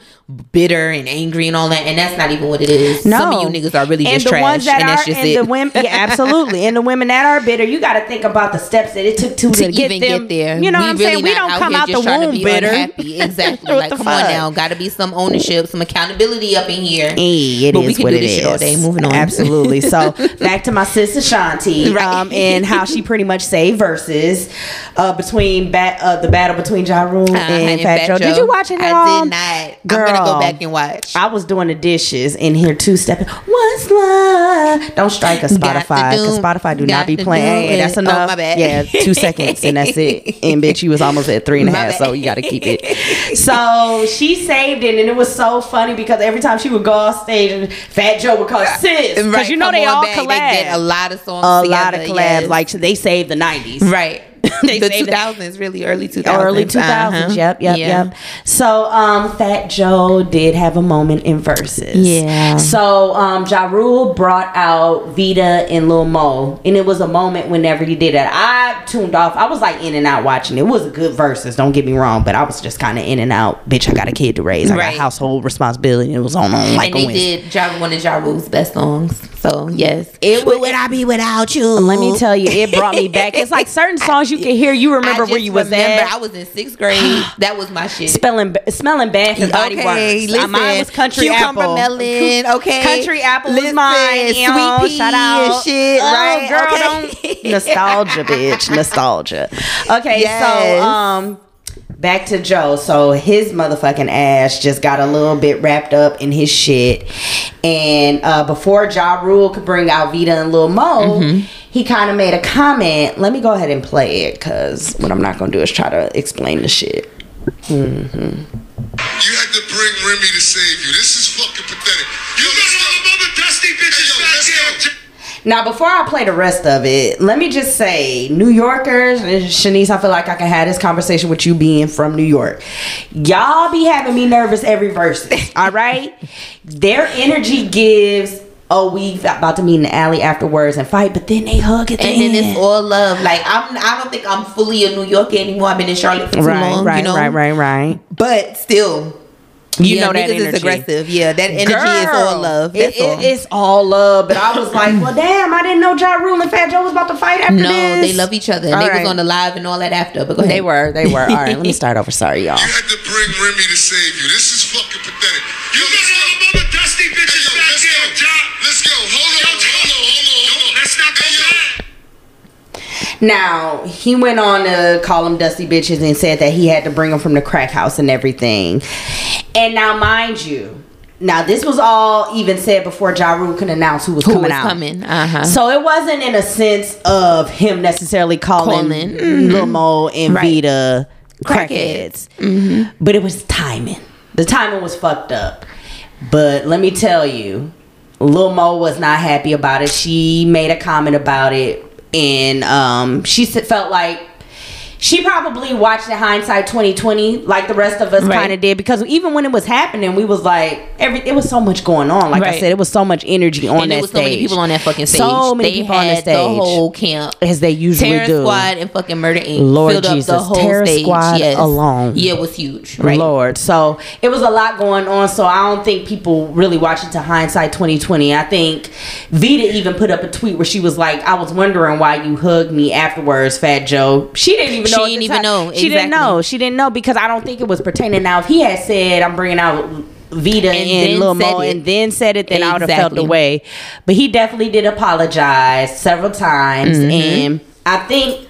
bitter and angry and all that, and that's not even what it is.
No,
Some of you niggas are really
and
just
the
trash,
ones that
and that's
are,
just
and
it.
The women, yeah, absolutely. And the women that are bitter, you got to think about the steps that it took to,
to
get
even
them,
get there.
You know
we
what I'm
really
saying? We don't come
here
out the
to
womb
be
bitter.
Unhappy. Exactly. Like, come on now, got to be some ownership, some accountability up in here.
Hey, it
But
is
we can
what
do
it
this shit all day. Moving on.
Absolutely. So back to my sister Shanti,
Right.
um, and how she pretty much saved Verzuz uh, between ba- uh, the battle between Ja Rule
Uh,
and Fat Joe. Did you watch it at
I
all?
did not.
Girl,
Go back and watch.
I was doing the dishes in here two stepping. What's love? Don't strike a Spotify because Spotify do not be playing. that's.
Oh,
enough.
bad.
Yeah, two seconds and that's it. And bitch, you was almost at three and a half, so you got to keep it. So she saved it, and it was so funny because every time she would go off stage, and Fat Joe would call sis because
Right,
you know they all
back.
collab.
They did a lot of songs.
a lot of collabs.
yes.
Like they saved the nineties,
right.
They
the 2000s, really early 2000s.
early 2000s.
Uh-huh.
Yep, yep,
Yeah.
yep. So, um, Fat Joe did have a moment in Verzuz.
Yeah.
So, um, Ja Rule brought out Vita and Lil Mo, and it was a moment whenever he did that. I tuned off. I was like in and out watching. It was a good Verzuz. Don't get me wrong, but I was just kind of in and out. Bitch, I got a kid to raise. I
Right.
got household responsibility. and It was on on like
and
a
they
Wednesday.
did ja, one of Ja Rule's best songs, So yes,
It would-
would I be without you?
Let me tell you, it brought me back. It's like certain songs you can hear, you remember where you was at.
I was in sixth grade. that was my shit.
Spelling, smelling and body
Okay,
works.
listen.
Mine was country
Cucumber
apple.
melon, okay.
Country apple was
Listen,
mine.
sweet
know,
pea
shout out.
and shit,
Oh,
right?
Girl,
Okay.
don't nostalgia, bitch. Nostalgia. Okay,
Yes.
so um back to Joe. So his motherfucking ass just got a little bit wrapped up in his shit. And uh before Ja Rule could bring out Vita and Lil Mo,
Mm-hmm.
he kind of made a comment. Let me go ahead and play it because what I'm not gonna do is try to explain the shit.
You had to bring Remy to save you. This is fucking pathetic.
Now, before I play the rest of it, let me just say, New Yorkers, and Shanice, I feel like I can have this conversation with you being from New York. Y'all be having me nervous every verse, all right? Their energy gives, oh, we about to meet in the alley afterwards and fight, but then they hug at the
and then it's all love. Like I'm, I don't think I'm fully a New Yorker anymore. I've been in Charlotte for too
right,
long,
right,
you know.
right, right, right.
But still,
You
yeah,
know that energy.
is aggressive. Yeah, that energy is all love.
it- it-
all.
it's all love, but I was like, well, damn, I didn't know Ja Rule and Fat Joe was about to fight after
no,
this.
they love each other. And
All
they
right.
was on the live and all that after. But go ahead.
They were, they were. All right, let me start over. Sorry, y'all.
You had to bring Remy to save you. This is fucking pathetic.
You got all them other dusty bitches
Hey, yo,
back
let's
there,
go.
Ja.
Let's go. Hold on, hold on, hold on, hold on.
Let's not go
Hey,
back.
Now he went on to call them dusty bitches and said that he had to bring them from the crack house and everything. And now, mind you, now this was all even said before Ja Rule could announce who was
Who
coming
was
out.
coming? Uh-huh.
So it wasn't in a sense of him necessarily calling,
Calling,
Lil Mo and
Right.
Vita
Crackheads.
crackheads, but it was timing. The timing was fucked up. But let me tell you, Lil Mo was not happy about it. She made a comment about it, and um, she felt like she probably watched the hindsight 2020 like the rest of us
Right.
kind of did because even when it was happening we was like every it was so much going on like i said it was so much energy on
and
that
there was
stage
so many people on that fucking stage.
so many
they
people
had
on the stage
the whole camp.
as they usually
Terror
do
Squad and fucking Murder Inc.
Lord
filled up the whole
Terror
stage.
Squad
yes.
alone.
Yeah, it was huge. Right.
Lord. So it was a lot going on. So I don't think people really watch it to hindsight 2020. I think Vita even put up a tweet where she was like, I was wondering why you hugged me afterwards, Fat Joe. She didn't even
She
know.
didn't even
time.
know.
She didn't know. She didn't know because I don't think it was pertaining. Now, if he had said, I'm bringing out Vita and,
then
Lil Mo
it.
and then said it, then I would have felt the way. But he definitely did apologize several times.
Mm-hmm.
And I think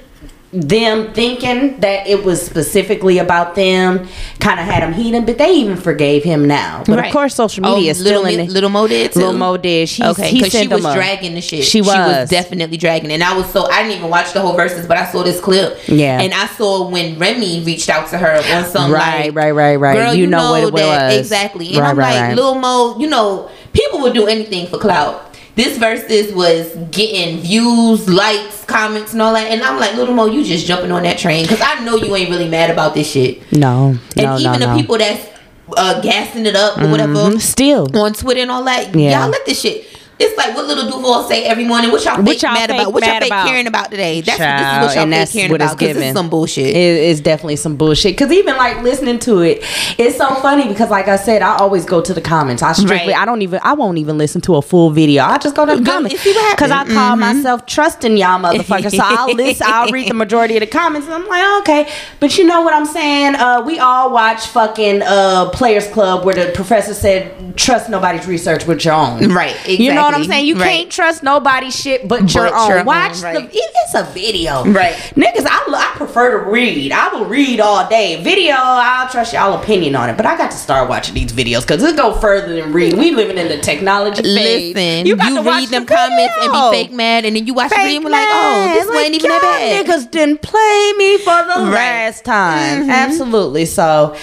them thinking that it was specifically about them kind of had him heated, but they even forgave him now. But
Right.
of course, social oh, media
Oh,
is still
Little,
in
Mi-
it.
Little Mo did too.
Lil Mo did. She,
okay, because she was dragging the shit.
She was.
definitely dragging, and I was so I didn't even watch the whole Verzuz, but I saw this clip.
Yeah.
and I saw when Remy reached out to her on some
Right,
like,
right, right, right.
Girl,
You
you,
know
know,
what it
that
was.
exactly. And
Right,
I'm
right,
like,
right.
Lil Mo, you know, people would do anything for clout. This Verzuz was getting views, likes, comments, and all that. And I'm like, Little Mo, you just jumping on that train because I know you ain't really mad about this shit.
No,
And
no,
even
no,
the
no.
people that's uh, gassing it up or whatever
Mhm, still.
on Twitter and all that,
Yeah.
y'all let this shit. It's like what little Duval say every morning. What y'all
What y'all
mad about? What y'all
mad
fake
about?
caring about today? That's
Child,
this is what y'all
and
fake
that's
caring
what it's
about because this is some bullshit.
It is definitely some bullshit. Cause even like listening to it, it's so funny because like I said, I always go to the comments. I strictly,
Right.
I don't even, I won't even listen to a full video. I just go to the
Go
comments
and see what
Cause I
happened.
call myself trusting y'all motherfuckers. So I'll listen, I'll read the majority of the comments, and I'm like, oh, okay. But you know what I'm saying? Uh, we all watch fucking uh Players Club where the professor said, trust nobody's research with your own.
Right,
You know what I'm saying? You
Right.
can't trust nobody's shit but, your
But
own.
your own,
Watch
right.
the. It's a video.
Right.
Niggas, I, I prefer to read. I will read all day. Video, I'll trust y'all opinion on it. But I got to start watching these videos because it go further than reading. We living in the technology phase.
Listen, you,
got to watch
read them
the
comments and be fake mad, and then you watch the video and like, oh, this
Like,
ain't even that bad.
Niggas didn't play me for the
Right. Mm-hmm.
last time. Absolutely. So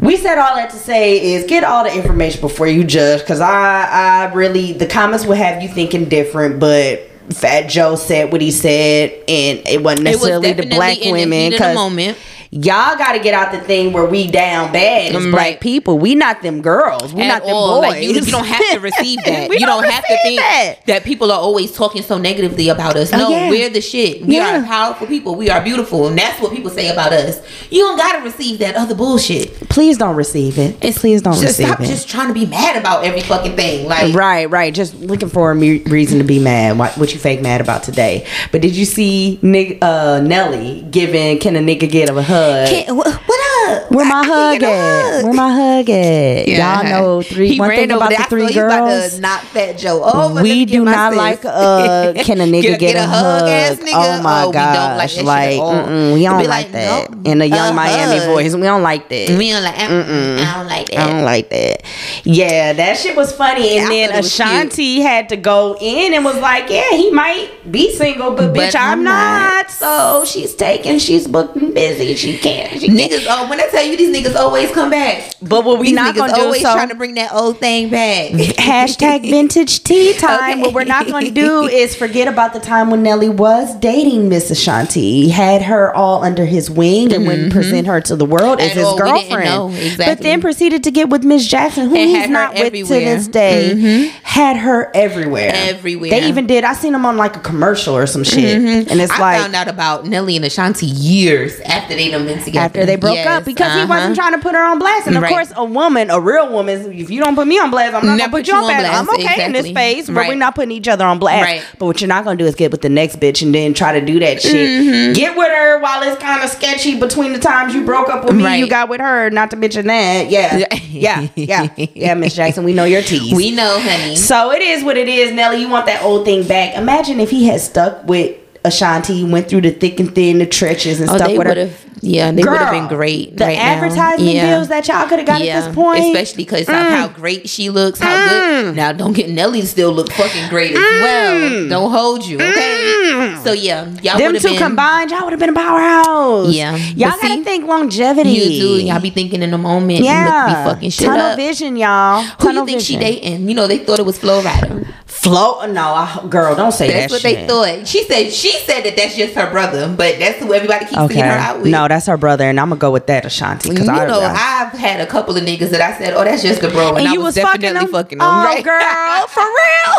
we said all that to say is get all the information before you judge because I, I really the comments will have you thinking different, but Fat Joe said what he said, and it wasn't
It was
necessarily the black women because
moment.
Y'all got to get out the thing where we down bad as
Mm,
black
right.
people. We not them girls. We
at
not them
all.
boys.
Like, you, you don't have to receive that. You don't,
don't
have to think
that.
that. people are always talking so negatively about us. No,
yeah.
we're the shit. We
Yeah.
are powerful people. We are beautiful, and that's what people say about us. You don't gotta receive that other bullshit.
Please don't receive it. And Please don't
just
receive
stop
it.
just trying to be mad about every fucking thing. Like
Right, right. Just looking for a me- reason to be mad. What, what you fake mad about today? But did you see Nick, uh, Nelly giving "Can a nigga get a hug"?
Can't- what, what up?
Where my
can't
hug at?
hug.
Where my hug at?
Yeah.
Y'all know three.
He
one thing about the three
you about
girls.
to knock that Joe over.
We do not
sis.
like uh can a nigga get, a, hug,
ass nigga?
oh my
Oh, we don't like
gosh like we don't like,
like,
that
no,
in a
Yung
Miami
hug.
voice we don't like that
We don't like. Mm-mm. I don't like that.
I don't like that. Yeah, that shit was funny. And then Ashanti had to go in and was like, "Yeah, he might be single, but,
But
bitch, I'm,
I'm
not.
not.
So she's taken. She's booked and busy. She can't. She can't.
Niggas, oh, when I tell you these niggas always come back.
But what we
These
not gonna do
always
so
trying to bring that old thing back.
hashtag vintage tea time.
Okay.
What we're not going to do is forget about the time when Nelly was dating Miss Ashanti. He had her all under his wing and wouldn't present her to the world as his
all. Mm-hmm.
Girlfriend.
know.
But then proceeded to get with Miss Jackson, who
And
he's not with to
everywhere. Mm-hmm.
this day. Had her everywhere.
Everywhere.
They even did. I seen them on like a commercial or some shit, and it's like.
I
like.
found out about Nelly and Ashanti years after they done been together.
after they broke
Yes,
up because he
uh-huh.
wasn't trying to put her on blast. And of
Right.
course, a woman, a real woman, if you don't put me on blast, I'm not
Never
gonna put you on blast. I'm
blast,
okay in this
exactly.
phase, but we're not putting each other on blast.
Right.
But what you're not gonna do is get with the next bitch and then try to do that shit.
Mm-hmm.
Get with her while it's kind of sketchy between the times you broke up with me,
Right.
you got with her. Not to mention that, yeah, yeah, yeah, yeah, Miss Jackson, we know your tease.
We know, honey.
So it is what it is, Nelly. You want that old thing back. Imagine if he had stuck with Ashanti, went through the thick and thin, the trenches and
Oh,
stuff
they would have. Yeah, they would have been great.
The
right
advertisement
Yeah.
deals that y'all could have got at this point.
especially because
Mm.
how great she looks, how good. Now, don't get Nelly still look fucking great as well. Don't hold you, okay? So yeah, y'all
Mm. them two
been.
combined, y'all would have been a powerhouse.
Yeah.
y'all
But
gotta
see,
think longevity.
You do. Y'all be thinking in the moment.
yeah,
Yeah, be fucking shit
tunnel
up.
vision, y'all.
Who
tunnel
you think
vision.
she dating? You know, they thought it was Flo Rida.
Flo? No, I, girl, don't say
That's
that.
That's what
shit.
they thought. She said she said that that's just her brother, but that's who everybody keeps
Okay,
seeing her out with.
no, that's her brother, and I'm gonna go with that, Ashanti.
you
Because I,
know,
I,
I've had a couple of niggas that I said, "Oh, that's just the bro," and,
and
I
you
was,
was fucking
definitely
them,
fucking them.
oh,
right?
girl, for real.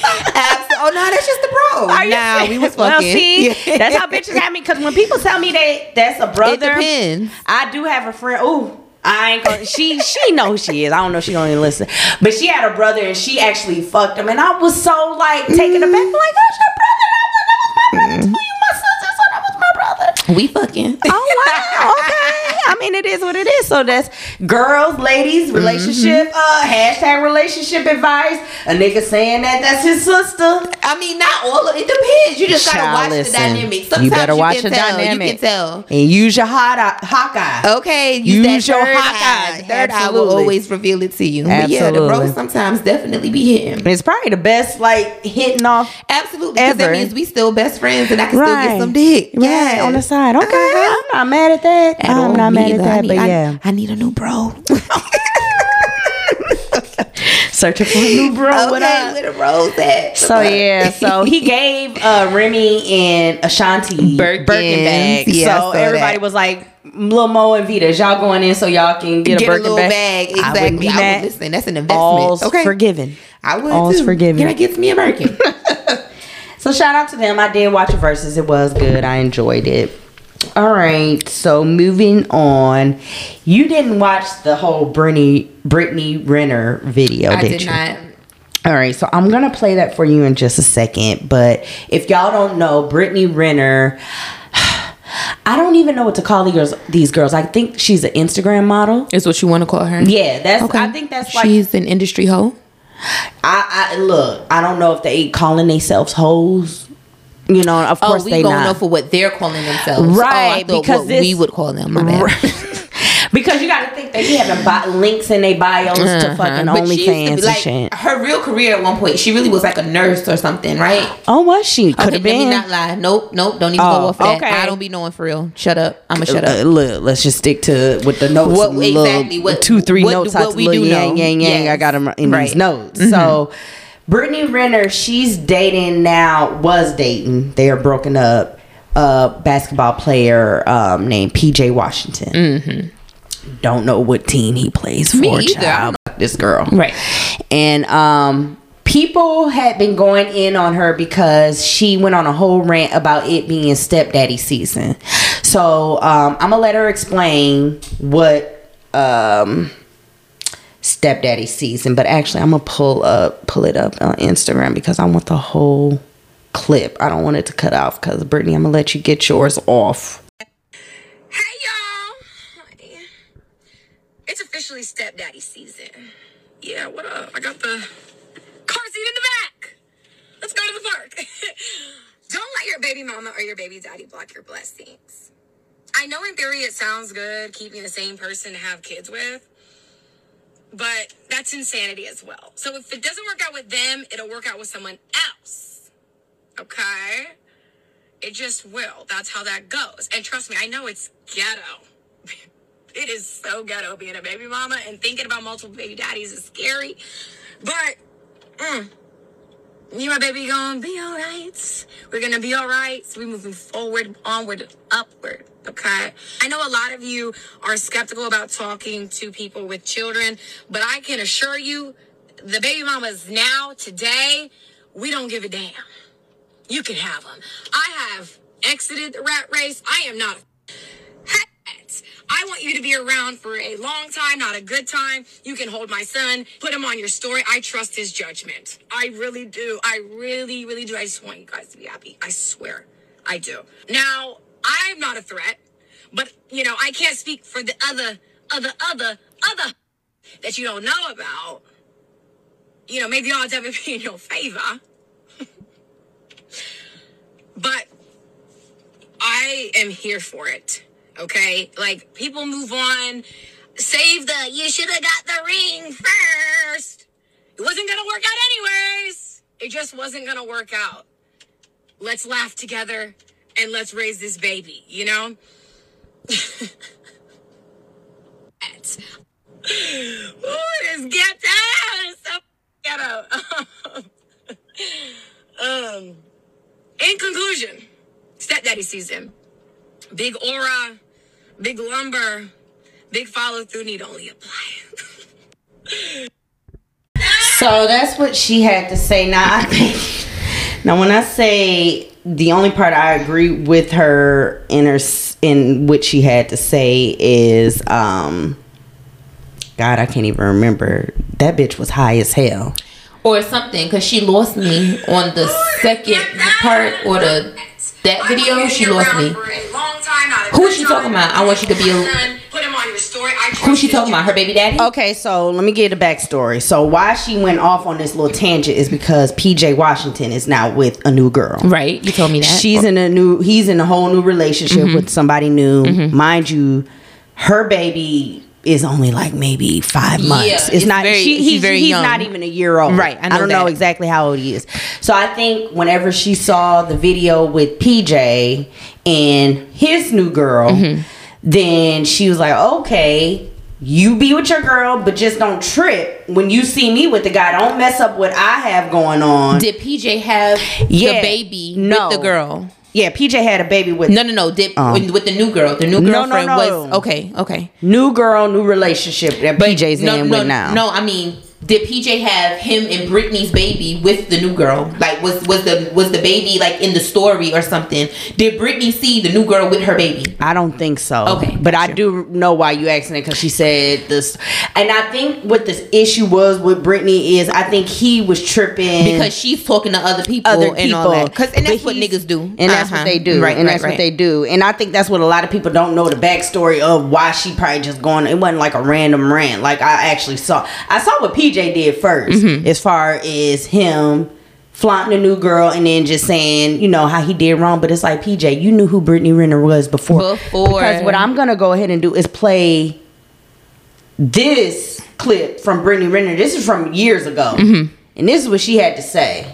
Oh no, that's just the bro.
Are you
nah, we was
Well,
fucking.
see, that's how bitches have me. Because when people tell me that that's a brother,
It.
I do have a friend. Ooh, I ain't gonna. She she know who she is. I don't know. She don't even listen. But she had a brother, and she actually fucked him. And I was so like taken aback. Mm. Like that's your brother. I was like, that was my brother. Mm. Tell
We fucking.
Oh wow. Okay. I mean, it is what it is. So that's girls, ladies, relationship. Uh, hashtag relationship advice. A nigga saying that that's his sister.
I mean, not all of it depends. You just gotta watch
listen.
the dynamic.
You
Sometimes
better watch
can
the
tell.
dynamic.
You can tell.
And use your hot eye, hawk eye.
Okay, use,
Use
that
your hawk
eye.
eye.
Third eye will always reveal it to you. But yeah, the
Absolutely.
bros sometimes definitely be hitting.
It's probably the best, like hitting off.
Absolutely, because that means we still best friends, and I can still get some dick.
Right
Yeah,
on the side. Okay,
Uh-huh.
I'm not mad at that.
At
I'm
all,
not
me
mad at
either. I
that.
need-
But
I-
yeah,
I need a new bro.
searching for a new bro. What
okay,
up?
where the bros at?
So yeah, so he gave uh, Remy and Ashanti
Birkins.
Birkin bags.
Yeah,
so everybody
that.
was like, "Lil Mo and Vita, y'all going in so y'all can get,
Get
a
a
Birkin
little
bag."
bag.
I wouldn't
Exactly.
be
I,
mad.
would listen. That's an investment.
All's
okay,
forgiven.
I would
All's
too.
forgiven.
Can I get me a Birkin?
So shout out to them. I did watch the Verzuz. It was good. I enjoyed it. All right. So moving on. You didn't watch the whole Brittany Brittany Renner video,
I
did,
did
you?
not.
All right, so I'm gonna play that for you in just a second. But if y'all don't know, Brittany Renner, I don't even know what to call these girls. These girls, I think she's an Instagram model.
Is what you want to call her?
Yeah, that's. Okay. I think that's like.
she's an industry hoe.
I, I look. I don't know if they calling themselves hoes. You know, of course
oh, we
they not.
know for what they're calling themselves,
Right,
Oh,
because
what
this-
we would call them. My bad.
because you got to think they be having bi- links in their bios to
Uh-huh.
fucking
But to
OnlyFans
be
and
like,
shit.
Her real career at one point, she really was like a nurse or something, right?
Oh, was she? Could
Okay,
have
let me
been.
not lie. Nope, nope. Don't even
Oh,
go off that.
okay.
I don't be knowing for real. Shut up. I'ma shut
Uh,
up.
look, let's just stick to with the notes.
What-
little
exactly, what-
two, three
what-
notes.
what
out
we do
yang,
know.
yang, yang. I got them in
Right.
these notes.
Mm-hmm.
So, Brittany Renner, she's dating now. Was dating. They are broken up a basketball player um, named PJ Washington. Don't know what team he plays for.
Me either.
Child. This girl,
Right.
and um people had been going in on her because she went on a whole rant about it being stepdaddy season so um i'm gonna let her explain what um stepdaddy season but actually i'm gonna pull up pull it up on instagram because i want the whole clip i don't want it to cut off because brittany i'm gonna let you get yours off
Hey y'all! It's officially stepdaddy season. Yeah, what up? I got the car seat in the back. Let's go to the park. Don't let your baby mama or your baby daddy block your blessings. I know in theory it sounds good keeping the same person to have kids with, but that's insanity as well. So if it doesn't work out with them, it'll work out with someone else. Okay? It just will. That's how that goes. And trust me, I know it's ghetto. It is so ghetto being a baby mama and thinking about multiple baby daddies is scary. But mm, me and my baby gonna be all right. We're gonna be all right. So we're moving forward, onward, upward. Okay. I know a lot of you are skeptical about talking to people with children, but I can assure you, the baby mamas now, today, we don't give a damn. You can have them. I have exited the rat race. I am not hat. I want you to be around for a long time, not a good time. You can hold my son, put him on your story. I trust his judgment. I really do. I really, really do. I just want you guys to be happy. I swear. I do. Now, I'm not a threat, but you know, I can't speak for the other, other, other, other that you don't know about. You know, maybe the odds ever be in your favor. but I am here for it. Okay? Like people move on. Save the you should have got the ring first. It wasn't gonna work out anyways. It just wasn't gonna work out. Let's laugh together and let's raise this baby, you know? Ooh, this ghetto. It's so ghetto. um in conclusion, stepdaddy season. Big aura, big lumber, big follow through need only apply.
So that's what she had to say. Now I think now when I say the only part I agree with her in her in what she had to say is um God, I can't even remember. That bitch was high as hell.
or something because she lost me on the second part or the that video she lost me Who is she talking about? I want you to be a-
Put him on your story. I
who's she talking about her baby daddy
Okay, so let me get the backstory. So why she went off on this little tangent is because PJ Washington is now with a new girl.
right you told me that
She's in a new he's in a whole new relationship mm-hmm. with somebody new. Mm-hmm. Mind you, her baby is only like maybe five months. it's,
it's
not
very-
she,
he's
he's,
very
he's
young.
not even a year old.
Right, I know
don't know exactly how old he is. So I think whenever she saw the video with PJ and his new girl,
Mm-hmm.
then she was like, Okay, you be with your girl, but just don't trip when you see me with the guy. Don't mess up what I have going on.
did pj have
Yeah,
the baby
no.
with the girl
Yeah, PJ had a baby with
no no no did
Um,
with, with the new girl the new
No, no,
girlfriend
no.
was okay okay
new girl, new relationship that PJ's
no,
in
no,
with now.
No, I mean, did PJ have him and Brittany's baby with the new girl? Like, was was the was the baby like in the story or something? Did Brittany see the new girl with her baby?
I don't think so.
Okay,
but I do know why you asking it because she said this, and I think what this issue was with Brittany is I think he was tripping
Because she's talking to other people,
other
and all
people.
that. Cause, and that's
But
what niggas do,
and that's
Uh-huh.
what they do,
Right,
and
right,
that's
right.
what they do, and I think that's what a lot of people don't know the backstory of why she probably just going. It wasn't like a random rant. Like I actually saw, I saw what PJ did 1st
Mm-hmm.
as far as him flaunting a new girl and then just saying, you know, how he did wrong. But it's like PJ, you knew who Brittany Renner was before.
Before.
Because what I'm gonna go ahead and do is play this clip from Brittany Renner. This is from years ago,
Mm-hmm.
and this is what she had to say.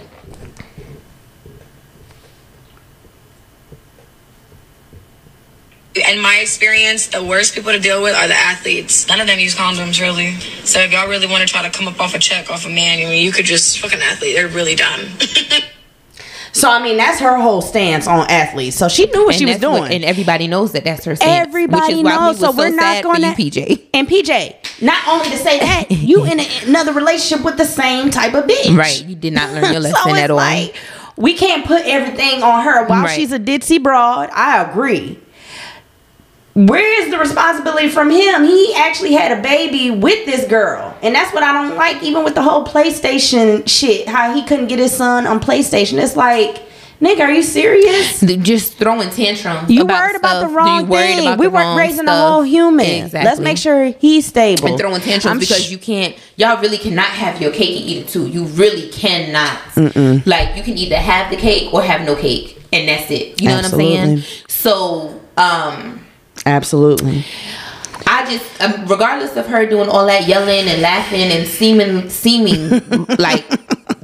In my experience, the worst people to deal with are the athletes. None of them use condoms, really. So if y'all really want to try to come up off a check off a man, I mean, you could just fuck an athlete. They're really dumb.
So So I mean, that's her whole stance on athletes. So she knew what
And
she was
that's what-
doing.
and everybody knows that that's her stance.
Everybody
which is why we
knows.
was
So we're not
sad for
going
you,
to
PJ.
And PJ, not only to say that you in a, another relationship with the same type of bitch,
Right, you did not learn your lesson
so
at all.
like we can't put everything on her. While
Right.
she's a ditzy broad, I agree. Where is the responsibility from him? He actually had a baby with this girl. And that's what I don't like, even with the whole PlayStation shit, how he couldn't get his son on PlayStation. It's like, nigga, are you serious?
just throwing tantrums.
You
about
worried about
stuff.
the wrong thing.
about
we weren't raising a whole human.
Exactly.
Let's make sure he's stable.
and throwing tantrums
I'm
because
sh-
you can't. Y'all really cannot have your cake and eat it too. You really cannot. Like you can either have the cake or have no cake, and that's it. You know what I'm saying? So, um,
Absolutely.
I just, um, regardless of her doing all that yelling and laughing and seeming, seeming like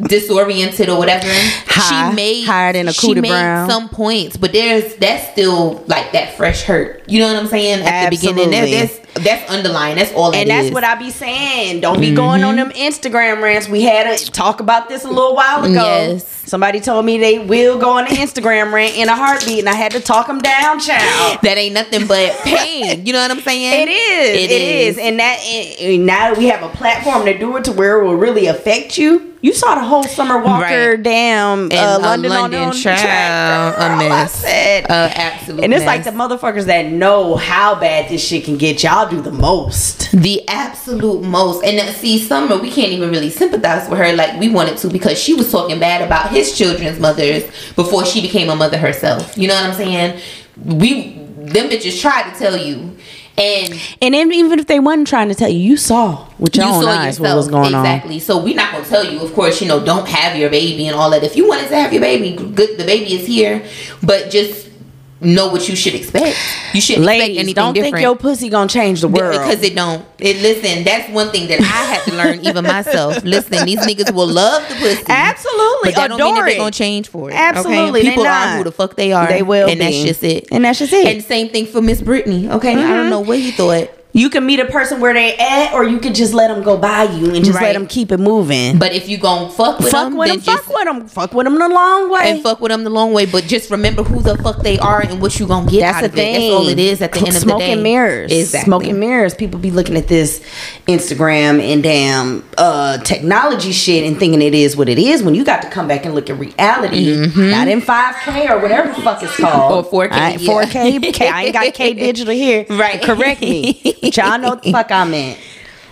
disoriented or whatever,
High-
she made
higher than a
she made
Brown.
some points, but there's that's still like that fresh hurt. You know what I'm saying? At the beginning, that,
Absolutely.
That's underlying. That's all.
And
that
that's
is.
what I be saying. Don't be going on them Instagram rants. We had a talk about this a little while ago.
Yes.
Somebody told me they will go on an Instagram rant in a heartbeat, and I had to talk them down, child.
that ain't nothing but pain. You know what I'm saying?
It is.
It
it is.
is.
And that and now that we have a platform to do it to where it will really affect you. You saw the whole Summer Walker
Right.
damn
And,
uh,
uh,
London,
London
on,
child,
track.
a
I
mess.
said,
Uh, absolute
and it's like the motherfuckers that know how bad this shit can get. Y'all do the most.
the absolute most. And uh, see, Summer, we can't even really sympathize with her like we wanted to because she was talking bad about his children's mothers before she became a mother herself. You know what I'm saying? We them bitches tried to tell you, and
And then even if they wasn't trying to tell you, you saw with your
you
own
saw
eyes
yourself
what was going on.
exactly. So we're not gonna tell you, of course, you know, don't have your baby and all that. If you wanted to have your baby, good, the baby is here, but just know what you should expect. You shouldn't expect
Ladies,
anything
don't
different.
think your pussy gonna change the world.
Because it don't. It listen. That's one thing that I had to learn even myself. Listen, these niggas will love the pussy,
Absolutely,
but that don't mean that they're gonna change for it.
Absolutely,
okay? people are who the fuck they are.
They will
and that's just it.
And that's just it.
And same thing for Miss Brittany. Okay, I
Mm-hmm.
don't know what you thought,
you can meet a person where they at, or you could just let them go by you and just let them keep it moving.
but if you gon' fuck with
fuck
them,
with
then
them, fuck with them, fuck with them the long way.
and fuck with them the long way. But just remember who the fuck they are and what you gonna get
That's
out
the
of
thing.
it. That's all it is at the end of the day.
and mirrors.
Exactly.
Smoke mirrors. People be looking at this Instagram and damn uh, technology shit and thinking it is what it is when you got to come back and look at reality. Not in 5K or whatever the fuck it's called.
Mm-hmm. Or 4K,
I ain't-
yeah.
4K. K. I ain't got K digital here.
Right.
Correct me. But y'all know what the fuck I meant.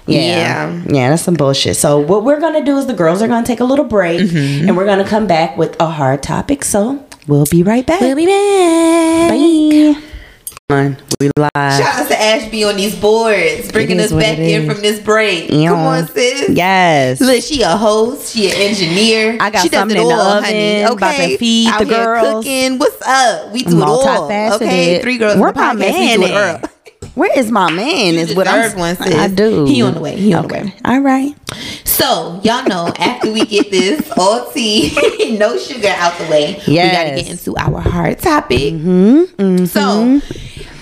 Yeah.
Yeah.
yeah. that's some bullshit. So what we're gonna do is the girls are gonna take a little break
Mm-hmm.
and we're gonna come back with a hard topic. So we'll be right back.
We'll be back.
Bye. On. We live.
Shout out to Ashby on these boards, bringing us back in from this break.
Yeah.
Come on, sis.
Yes.
Look, she a host. She an engineer.
I got
she does
something
it
in the
all,
oven,
honey.
about to
Okay,
feed
Out
the
here
girls.
Cooking. What's up? We do it all. Okay, three girls.
Where
in the
my man
we do it
at?
all.
Where is my man?
You
Is what I'm.
one, sis.
I do.
He on the way. He on the way.
All right.
So y'all know after we get this all tea, no sugar out the way, we got to get into our hard topic. Mm-hmm, So,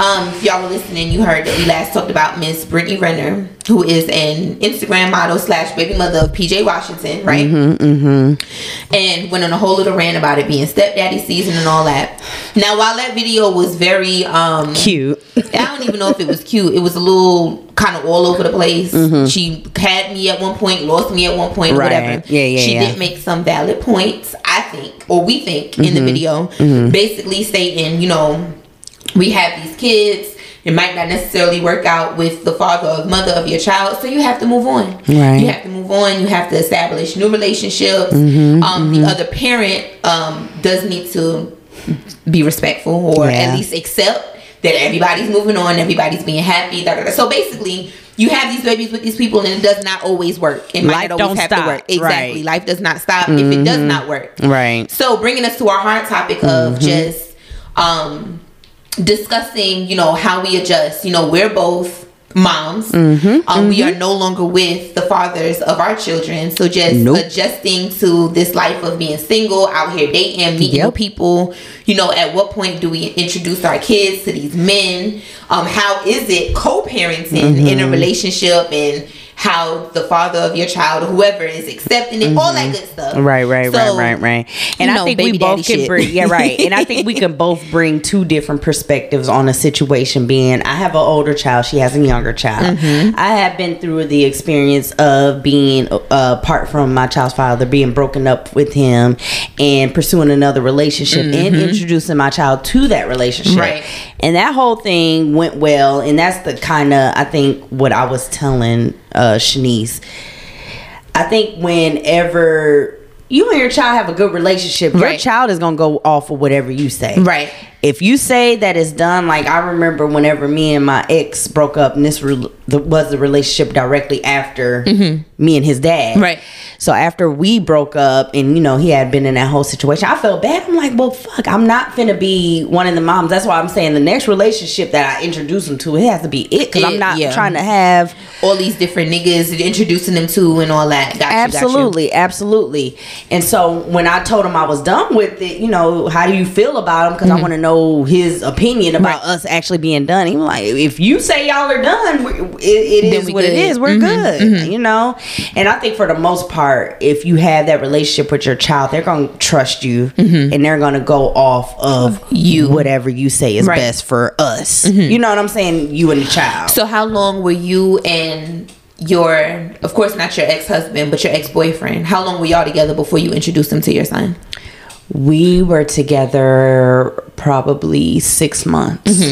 um, if y'all were listening, you heard that we last talked about Miss Brittany Renner, who is an Instagram model slash baby mother of PJ Washington, right? Mm-hmm, And went on a whole little rant about it being stepdaddy season and all that. Now, while that video was very um
Cute.
I don't even know if it was cute. It was a little kind of all over the place. She had me at one point, lost me at one point,
Mm-hmm. Right.
whatever.
Yeah, yeah,
She
yeah.
did make some valid points, I think, or we think in
Mm-hmm.
the video, basically stating, you know, we have these kids. It might not necessarily work out with the father or mother of your child, so you have to move on.
Right.
You have to move on. You have to establish new relationships.
Mm-hmm,
um, The other parent um, does need to be respectful or
Yeah.
at least accept that everybody's moving on, everybody's being happy. Da, da, da. So basically, you have these babies with these people, and it does not always work. It might
Life
not always have
stop.
to work. Exactly,
Right.
life does not stop if it does not work.
Right.
So bringing us to our hard topic of just um, discussing, you know, how we adjust. You know, we're both moms. um, We are no longer with the fathers of our children. So just
Nope.
adjusting to this life of being single, out here dating, meeting
Yep.
people. You know, at what point do we introduce our kids to these men? Um, how is it co-parenting in a relationship and how the father of your child or whoever is accepting it, all that good stuff.
Mm-hmm. Right, right,
So,
right, right, right. And
you
I
know,
think
baby
we both can
shit.
bring, yeah, right. And I think we can both bring two different perspectives on a situation. Being, I have an older child, she has a younger child.
Mm-hmm.
I have been through the experience of being uh, apart from my child's father, being broken up with him, and pursuing another relationship, and introducing my child to that relationship.
Mm-hmm. Right.
And that whole thing went well, and that's the kind of I think what I was telling uh, Shanice. I think whenever you and your child have a good relationship, your
Right.
child is gonna go off of whatever you say.
Right.
If you say that it's done, like I remember whenever me and my ex broke up, and this re- the, was the relationship directly after me and his dad.
Mm-hmm. Right.
So after we broke up, and you know he had been in that whole situation, I felt bad. I'm like, well, fuck, I'm not finna be one of the moms. That's why I'm saying the next relationship that I introduce him to, it has to be it, because I'm not
yeah.
trying to have
All these different niggas introducing them to and all that. Got you, got you.
absolutely absolutely and so when i told him i was done with it you know how do you feel about him because i want to know his opinion about
Mm-hmm. Right.
us actually being done he was like if you say y'all are done it, it is what it
good.
is we're
Mhm,
good you know and i think for the most part if you have that relationship with your child they're gonna trust you and they're gonna go off of
Mm-hmm. You.
whatever you say is
Right. Mm-hmm.
best for us you know what i'm saying you and the child
So how long were you and your, of course not your ex-husband, but your ex-boyfriend, how long were y'all together before you introduced him to your son?
We were together probably six months.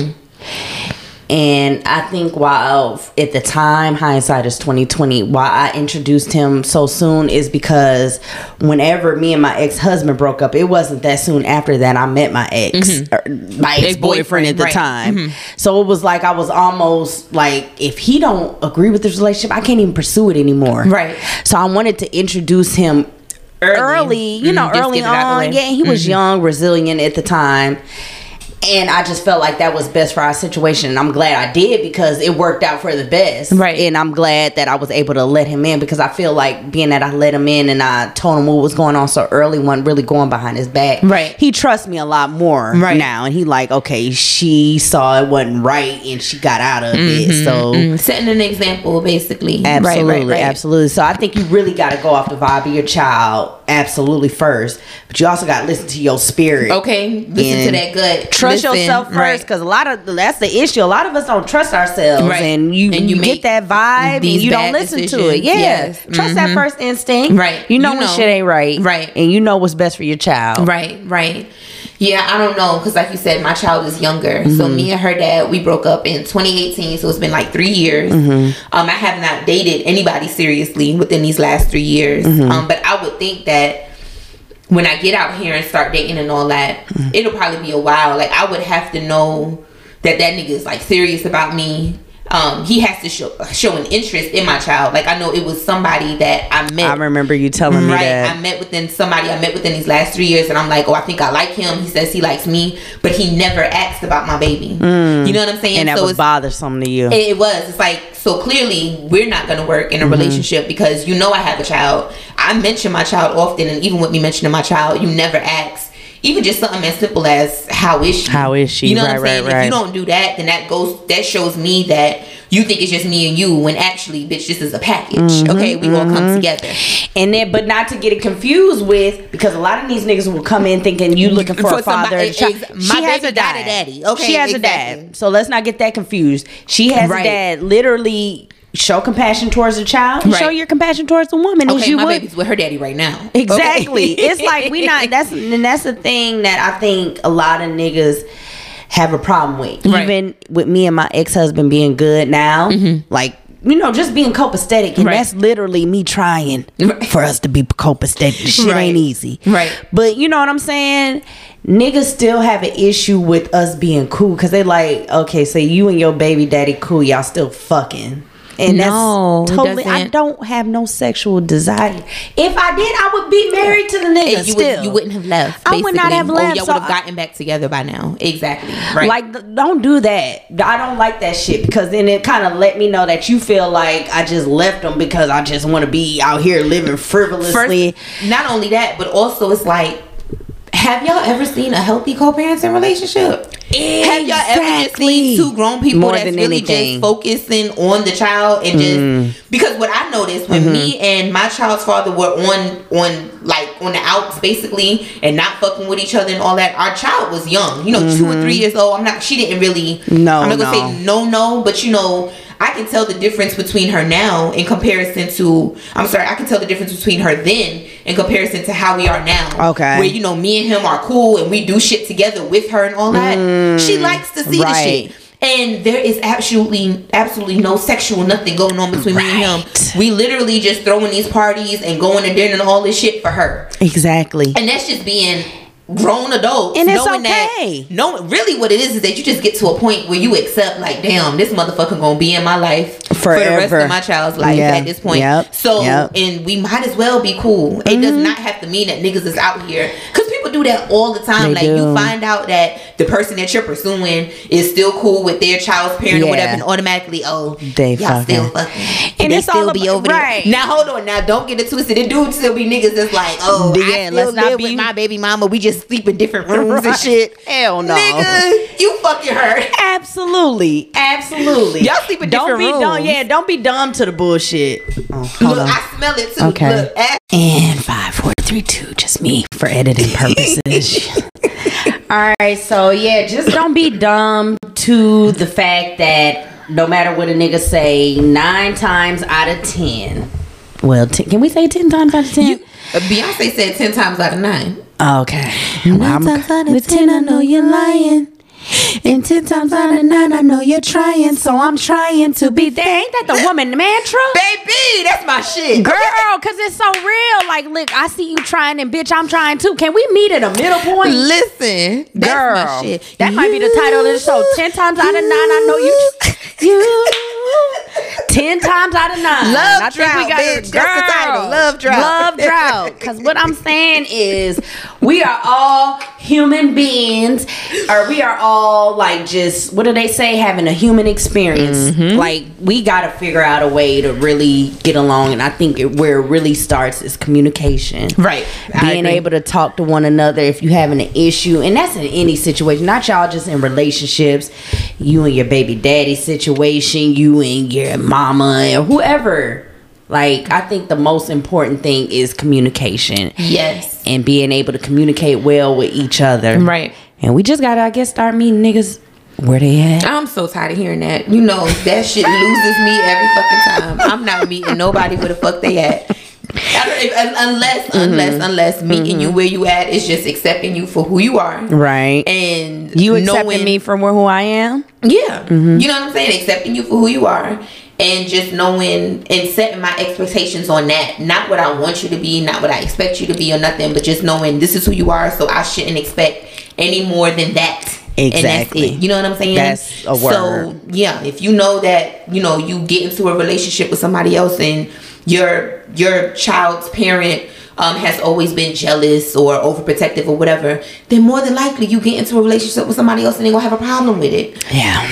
And I think while at the time hindsight is twenty twenty, why I introduced him so soon is because whenever me and my ex husband broke up, it wasn't that soon after that I met my ex, or my ex boyfriend at the
right.
time. So it was like I was almost like, if he don't agree with this relationship, I can't even pursue it anymore.
Right.
So I wanted to introduce him early, you
Mhm,
know,
just
early
get it out the
on.
Mm-hmm.
Yeah, he was young, resilient at the time. And I just felt like that was best for our situation. And I'm glad I did because it worked out for the best.
Right.
And I'm glad that I was able to let him in because I feel like being that I let him in and I told him what was going on so early, wasn't really going behind his back.
Right.
He trusts me a lot more
Right.
now. And he like, okay, she saw it wasn't right and she got out of it. So
Mm, Setting an example, basically. Right, right,
Absolutely,
right.
absolutely. So I think you really got to go off the vibe of your child, absolutely first. But you also got to listen to your spirit.
Okay, listen to that gut.
Trust
Listen,
yourself first,
right.
because a lot of that's the issue. A lot of us don't trust ourselves,
Right.
and you
And you
you get that vibe, and you don't
bad
listen to it. Yeah,
Yes.
trust that
Mhm.
first instinct.
Right.
You know
You
when
know.
shit ain't right.
Right.
and you know what's best for your child.
Right, right. Yeah, I don't know because, like you said, my child is younger. So
Mm-hmm.
me and her dad, we broke up in 2018. So it's been like three years.
Mm-hmm.
Um, I have not dated anybody seriously within these last three years.
Mm-hmm.
Um, but I would think that when I get out here and start dating and all that,
Mm-hmm.
it'll probably be a while. Like I would have to know that that nigga is like serious about me. Um, he has to show show an interest in my child. Like I know it was somebody that I met.
I remember you telling me
Right.
that.
I met within somebody I met within these last three years, and I'm like, oh, I think I like him. He says he likes me, but he never asked about my baby. You know what I'm saying?
Mm. and that
so
was bothersome to you.
it, was. It's like so clearly we're not gonna work
Mm-hmm.
in a relationship because you know I have a child. I mention my child often, and even with me mentioning my child, you never ask. Even just something as simple as how is she?
How is she?
You know
Right,
what I'm saying?
right,
If you don't do that, then that goes that shows me that you think it's just me and you when actually, bitch, this is a package.
Mm-hmm,
okay, we all come together.
And then, but not to get it confused with, because a lot of these niggas will come in thinking you looking for,
For
a father.
somebody-
child.
ex- my
she has a dad.
daddy. Okay,
she has a dad. So let's not get that confused. She has
Right.
a dad. Literally, show compassion towards the child. and
Right.
Show your compassion towards the woman as
Okay,
you
my
would.
baby's with her daddy right now.
Exactly.
Okay.
it's like we not. That's and that's the thing that I think a lot of niggas have a problem with.
Right.
Even with me and my ex husband being good now, like. You know, just being copacetic, and
Mm-hmm. Right.
that's literally me trying
Right.
for us to be copacetic. The shit
Right.
ain't easy,
Right.
But you know what I'm saying? Niggas still have an issue with us being cool because they like, okay, so you and your baby daddy cool, y'all still fucking. And
No,
that's totally. I don't have no sexual desire. If I did, I would be married to the nigga.
And you,
still.
would, you wouldn't have left.
I would not
basically.
have
Or
left,
y'all
so
would have gotten back together by now. Exactly. Right.
Like, don't do that. I don't like that shit because then it kind of let me know that you feel like I just left them because I just want to be out here living frivolously.
First, not only that, but also it's like, have y'all ever seen a healthy co-parenting relationship? Have y'all ever just seen two grown people
More
that's really
anything.
just focusing on the child and just
Mm.
because what I noticed when me and my child's father were on on like on the outs basically and not fucking with each other and all that, our child was young, you know, two or three years old. I'm not she didn't really
Mm-hmm. No,
I'm not gonna say no no, but you know, I can tell the difference between her now in comparison to I'm sorry, I can tell the difference between her then in comparison to how we are now.
Okay.
Where you know me and him are cool and we do shit together with her and all that. She likes to see the
Mm, right.
shit. And there is absolutely absolutely no sexual nothing going on between me and
Right.
him. We literally just throwing these parties and going to dinner and all this shit for her.
Exactly.
And that's just being grown adults.
And it's
knowing
okay.
That, knowing really what it is is that you just get to a point where you accept like, damn, this motherfucker gonna be in my life for the rest
Forever.
of my child's life
Yeah.
at this point.
Yep.
So
Yep. Mm-hmm.
and we might as well be cool. It does not have to mean that niggas is out here because do that all the time.
They
like
do.
you find out that the person that you're pursuing is still cool with their child's parent or whatever, and automatically, oh,
They
y'all still
fucking.
fucking,
And
they
it's
still
all
be over
right.
there. Now hold on, now don't get it twisted. It do still be niggas that's like, oh, I
Yeah,
still
let's not
live
be-
with my baby mama. We just sleep in different rooms and shit.
Hell no.
nigga, you fucking her.
Absolutely, absolutely.
Y'all sleep in
don't
different
be dumb. Yeah, don't be dumb to the bullshit. Oh, hold
Look,
on.
I smell it too.
Okay.
Look, ass-
And five, four, three, two. Just me for editing purposes. All right, so yeah, just don't be dumb to the fact that no matter what a nigga say, nine times out of ten. Well, ten, can we say ten times out of ten?
you, uh, Beyonce said ten times out of nine.
Okay. Well, I'm-
times out of
10, I know you're lying. And 10 times out of 9, I know you're trying. So I'm trying to be there. Ain't that the woman mantra?
Baby, that's my shit.
Girl, because it's so real. Like, look, I see you trying, and bitch, I'm trying too. Can we meet at a middle point?
Listen, that's
Girl,
my shit.
that might be the title of the show. Ten times out of nine, I know you. You. Ten times out of nine.
Love
I think
drought, bitch. That's the title. Love drought.
Love drought. Because what I'm saying is, we are all human beings, or we are all like just what do they say? Having a human experience.
Mm-hmm.
Like we got to figure out a way to really get along, and I think it, where it really starts is communication.
Right.
Being able to talk to one another if you having an issue, and that's in any situation. Not y'all just in relationships. You and your baby daddy situation. You and your mama or whoever. Like I think the most important thing is communication
Yes.
and being able to communicate well with each other.
Right.
And we just gotta, I guess, start meeting niggas where they at.
I'm so tired of hearing that. You know, that shit loses me every fucking time. I'm not meeting nobody where the fuck they at. If- Unless,
Mm-hmm.
unless, unless meeting you where you at is just accepting you for who you are.
Right.
And
you accepting
knowing-
me for where who I am?
Yeah.
Mm-hmm.
You know what I'm saying? Accepting you for who you are and just knowing and setting my expectations on that. Not what I want you to be, not what I expect you to be or nothing, but just knowing this is who you are, so I shouldn't expect any more than that. And
Exactly.
You know what I'm saying?
That's a word.
So yeah, if you know that, you know, you get into a relationship with somebody else and your your child's parent um, has always been jealous or overprotective or whatever, then more than likely you get into a relationship with somebody else and they're gonna have a problem with it.
Yeah.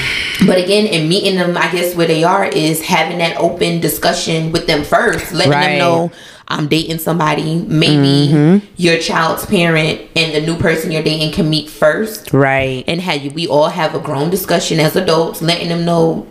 But again, in meeting them, I guess where they are is having that open discussion with them first, letting
Right.
them know I'm dating somebody. Maybe
Mm-hmm.
your child's parent and the new person you're dating can meet first,
Right.
and have you. We all have a grown discussion as adults, letting them know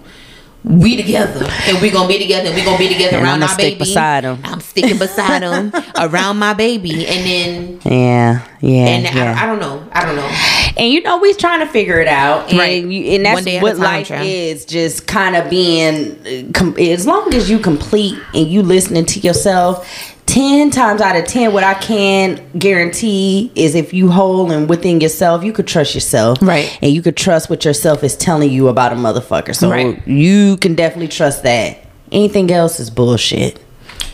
we together and we're gonna be together and we gonna be together
And
around
I'ma
our
stick
baby.
beside 'em.
I'm sticking beside them around my baby, and then
Yeah. Yeah.
and I. I don't know, I don't know.
And you know, we's trying to figure it out, and
Right.
you, and that's
One day at a
what
time,
life
child.
is. Just kind of being, uh, com- as long as you complete and you listening to yourself. Ten times out of ten, what I can guarantee is if you whole and within yourself, you could trust yourself,
Right.
And you could trust what yourself is telling you about a motherfucker. So
Right.
you can definitely trust that. Anything else is bullshit.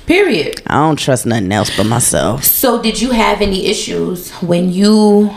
Period.
I don't trust nothing else but myself.
So, did you have any issues when you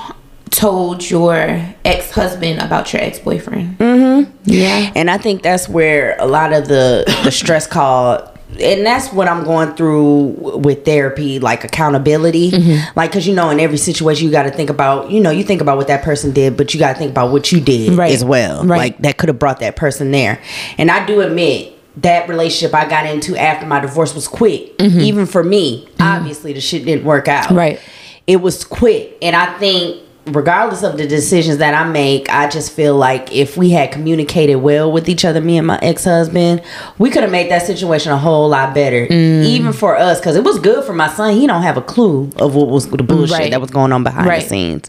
told your ex husband about your ex boyfriend? Mm-hmm. Yeah.
and I think that's where a lot of the the stress called and that's what I'm going through with therapy, like accountability.
Mm-hmm.
Like, cause you know, in every situation, you got to think about, you know, you think about what that person did, but you got to think about what you did
Right.
as well.
Right.
Like, that could have brought that person there. And I do admit, that relationship I got into after my divorce was quick. Even for me, obviously, the shit didn't work out.
Mm-hmm. Right.
It was quick. And I think regardless of the decisions that I make, I just feel like if we had communicated well with each other, me and my ex husband, we could have made that situation a whole lot better,
Mm.
even for us, because it was good for my son. He don't have a clue of what was the bullshit
Right.
that was going on behind
Right.
the scenes.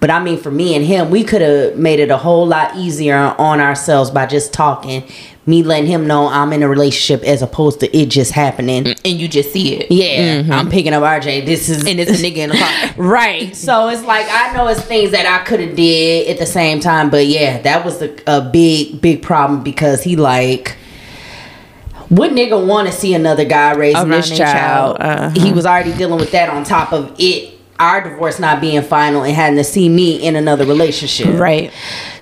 But I mean, for me and him, we could have made it a whole lot easier on ourselves by just talking. Me letting him know I'm in a relationship as opposed to it just happening.
and you just see it.
Yeah, I'm picking up RJ. This is
And it's a nigga in the car.
right. So it's like I know it's things that I could have did at the same time, but yeah, that was a, a big big problem because he like. What nigga want to see another guy raising
Around
this child?
child, uh-huh.
He was already dealing with that on top of it, our divorce not being final, and having to see me in another relationship.
Right.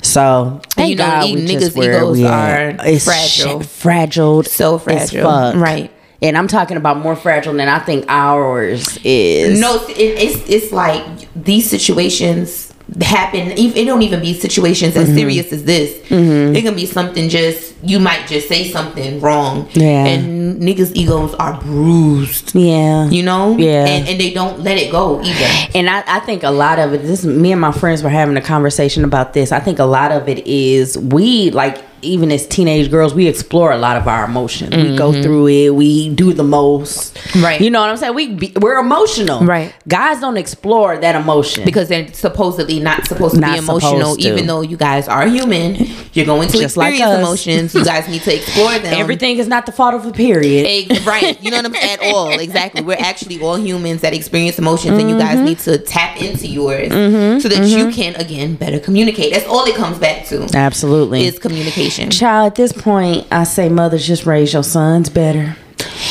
So thank
you know,
God we
niggas'
just
egos
we
are.
It's
fragile.
shit fragile,
So
as
fragile.
fuck.
Right.
And I'm talking about more fragile than I think ours is.
No, it, it's it's like these situations happen. It don't even be situations
Mm-hmm.
as serious as this. It can be something just you might just say something wrong.
Yeah.
and niggas' egos are bruised.
Yeah.
You know.
Yeah.
and, and they don't let it go either.
And I, I think a lot of it, this me and my friends were having a conversation about this. I think a lot of it is we like even as teenage girls, we explore a lot of our emotions. We go mm-hmm. through it. We do the most.
Mm-hmm. Right.
You know what I'm saying? We be, we're emotional.
Right.
Guys don't explore that emotion
because they're supposedly not supposed to
Not
be emotional
to.
even though you guys are human you're going to
Just
experience
us.
emotions you guys need to explore them
everything is not the fault of a period.
Egg- right you know what i'm saying? at all exactly we're actually all humans that experience emotions and you guys mm-hmm. need to tap into yours mm-hmm. so that you can again better communicate that's all it comes back to
Absolutely.
is communication
Child, at this point, I say mothers just raise your sons better.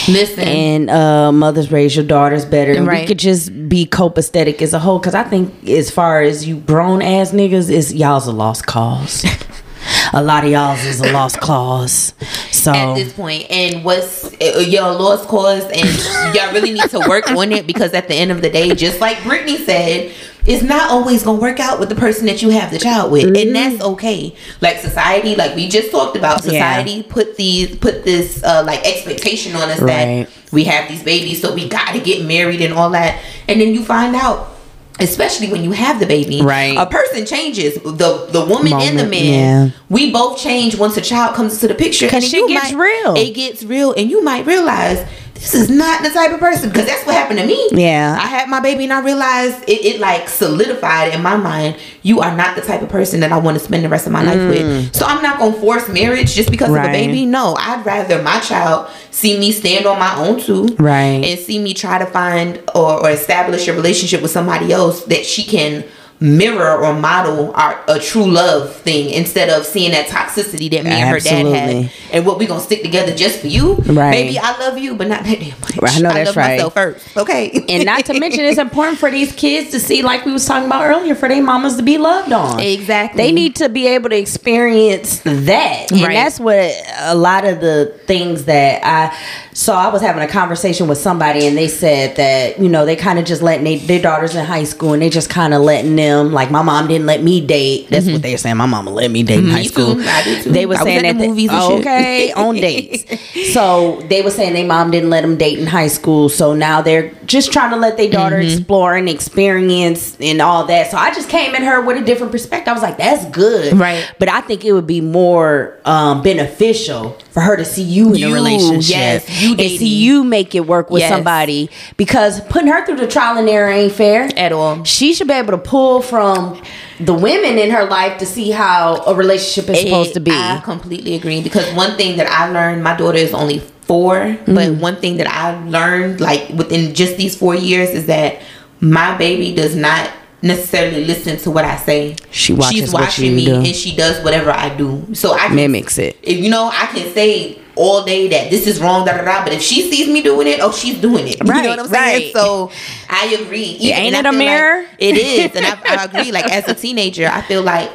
listen
and uh, mothers raise your daughters better. And we could just be copacetic as a whole. Because I think, as far as you grown ass niggas, is y'all's a lost cause. a lot of y'all's is a lost cause. So
at this point and what's uh, your lost cause and y'all really need to work on it because at the end of the day just like brittany said it's not always gonna work out with the person that you have the child with and that's okay like society like we just talked about
Mm-hmm. Yeah.
society put these put this uh like expectation on us
Right.
that we have these babies so we gotta get married and all that and then you find out especially when you have the baby
Right.
a person changes the the woman and the man
yeah.
we both change once a child comes into the picture
'Cause
and
shit
you
gets
might-
real.
it gets real and you might realize this is not the type of person because that's what happened to me
Yeah.
i had my baby and i realized it, it like solidified in my mind you are not the type of person that i want to spend the rest of my life with so i'm not gonna force marriage just because of
Mm.
A baby no i'd rather my child see me stand on my own too
Right.
and see me try to find or, or establish a relationship with somebody else that she can mirror or model our a true love thing instead of seeing that toxicity that me and her dad had and what we gonna stick together just for you
Right.
baby i love you but not that damn much
Right, I know that's
love
right.
myself first okay
and not to mention, it's important for these kids to see, like we was talking about earlier, for their mamas to be loved on.
Exactly.
They need to be able to experience that, and
Right.
that's what a lot of the things that I saw. I was having a conversation with somebody, and they said that you know they kind of just letting they, their daughters in high school, and they just kind of letting them like my mom didn't let me date. That's what they were saying. My mama let me date in high school.
too. I did too.
They were
I
saying that
the movies and shit.
okay on dates. So they were saying their mom didn't let them date in high school. So now they're just trying to let their daughter
Mm-hmm.
explore and experience and all that. So I just came at her with a different perspective. I was like, that's good.
Right.
But I think it would be more um, beneficial for her to see you in
You,
a relationship.
yes, you
and see you make it work with
Yes.
somebody. Because putting her through the trial and error ain't fair.
At all.
She should be able to pull from the women in her life to see how a relationship is supposed to be.
I completely agree because one thing that I learned, my daughter is only 4
Mm-hmm.
but one thing that I learned like within just these four years is that my baby does not necessarily listen to what I say.
She watches
She's
what
watching
you
me
do.
and she does whatever I do. So I can,
Mimics it.
If you know, I can say all day that this is wrong, da da da. But if she sees me doing it, oh, she's doing it. you
Right,
know what I'm saying?
right.
So I agree. Even-
Ain't
and
it a
feel like
mirror?
it is, and I, I agree. Like as a teenager, I feel like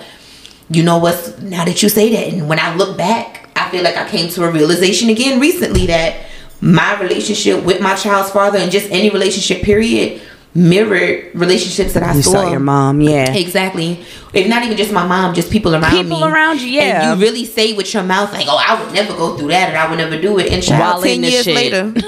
you know what's now that you say that and when i look back i feel like i came to a realization again recently that my relationship with my child's father and just any relationship period mirrored relationships that i
You
saw
saw your mom, yeah.
exactly if not even just my mom just people around
People
me people
around you, yeah.
and you really say with your mouth like oh i would never go through that or i would never do it and child 10 years
shit.
later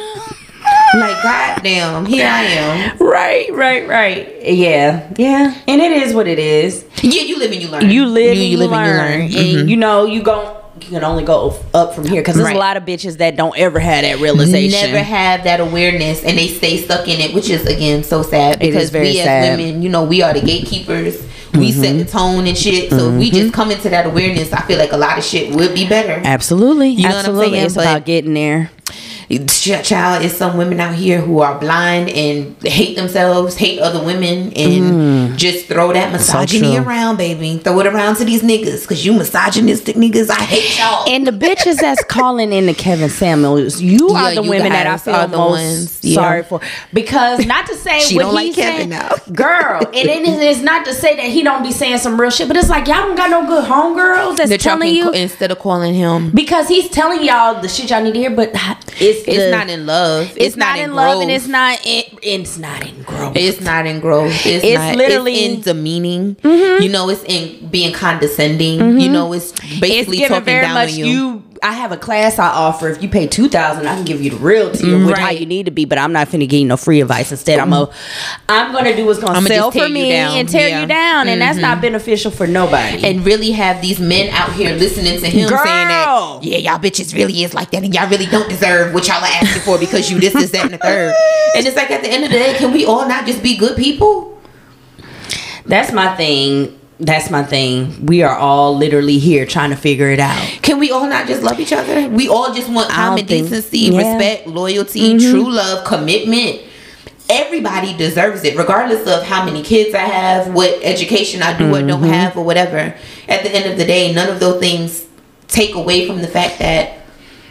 Like, goddamn, here I am.
right, right, right. Yeah, yeah. And it is what it is.
Yeah, you live and you learn.
You live, and you,
live
learn,
and you learn. Mhm.
and you know you go. You can only go up from here because there's
Right.
a lot of bitches that don't ever have that realization.
They never have that awareness and they stay stuck in it, which is again so sad because
very
we as
sad.
women, you know, we are the gatekeepers. We set mm-hmm. the tone and shit. So if we just mm-hmm. come into that awareness, I feel like a lot of shit would be better.
Absolutely,
You know what I'm
absolutely.
saying?
It's
But-
about getting there.
Ch- child is some women out here who are blind and hate themselves, hate other women, and mm. just throw that misogyny
true.
around, baby. Throw it around to these niggas, cause you misogynistic niggas. I hate y'all.
And the bitches that's calling in the Kevin Samuels, you
Yeah,
are the
you
women that I
guys
feel
are the
most
ones, yeah.
sorry for. Because not to say
She
what
don't like
he's
Kevin
saying,
now.
girl. And it is it's not to say that he don't be saying some real shit, but it's like y'all don't got no good homegirls that's
That y'all
telling you
ca- instead of calling him.
because he's telling y'all the shit y'all need to hear, but it's
It's
the-
not in love.
It's, not, in love, and it's not in it's not in growth.
It's not in growth. It's,
It's
not,
literally- Mm-hmm.
it's in demeaning. You know, it's in being condescending. You know, it's
it's
basically
given
talking down on you.
you. I have a class I offer. If you pay two thousand, I can give you the real tea of mm, which how you need to be. But I'm not finna give you no free advice. Instead, I'm a, mm. I'm gonna do what's gonna
I'ma
sell for me and tear
Yeah.
you down, and that's not mm-hmm. beneficial for nobody.
and really have these men out here listening to him
Girl.
saying that, yeah, y'all bitches really is like that, and y'all really don't deserve what y'all are asking for because you this, this, that, and the third. And it's like at the end of the day, can we all not just be good people?
that's my thing. That's my thing. We are all literally here trying to figure it out.
Can we all not just love each other? We all just want common
think-
decency,
yeah. Mm-hmm.
respect, loyalty, true love, commitment. Everybody deserves it, regardless of how many kids I have, what education I do or
Mm-hmm.
don't have, or whatever. At the end of the day, none of those things take away from the fact that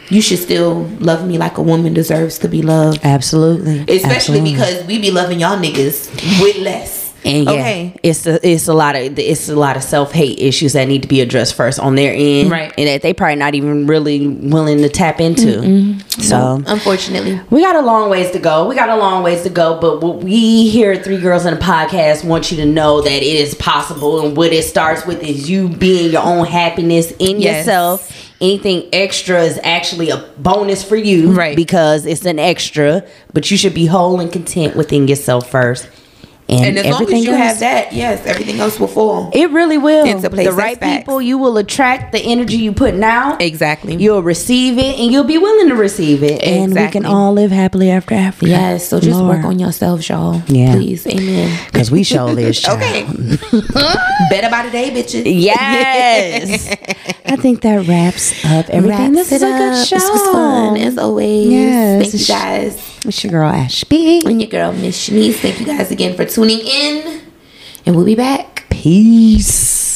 you should still love me like a woman deserves to be loved.
Absolutely,
Especially
Absolutely.
because we be loving y'all niggas with less.
And yeah,
okay.
it's a, it's a lot of it's a lot of self hate issues that need to be addressed first on their end,
Right.
And that they probably not even really willing to tap into. Mm-hmm. Mm-hmm. So
Unfortunately.
we got a long ways to go. We got a long ways to go, but what we here at Three Girls in a Podcast want you to know that it is possible, and what it starts with is you being your own happiness in
Yes.
yourself. Anything extra is actually a bonus for you,
Right.
Because it's an extra, but you should be whole and content within yourself first.
And as long as you
else-
have that, yes, everything else will fall.
it really will.
Into place,
the right
facts.
people, you will attract the energy you put now.
Exactly.
You'll receive it, and you'll be willing to receive it, and we can all live happily after after.
Yes, so just work on yourselves, y'all.
Yeah.
Please. Amen.
because we show this.
Okay. Better by the day, bitches.
Yes. I think that wraps up everything.
Wraps
this is a good show.
This was fun as always.
Yes.
Thank you guys.
It's your girl Ashby.
And your girl Miss Shanice. Thank you guys again for tuning in. And we'll be back.
Peace.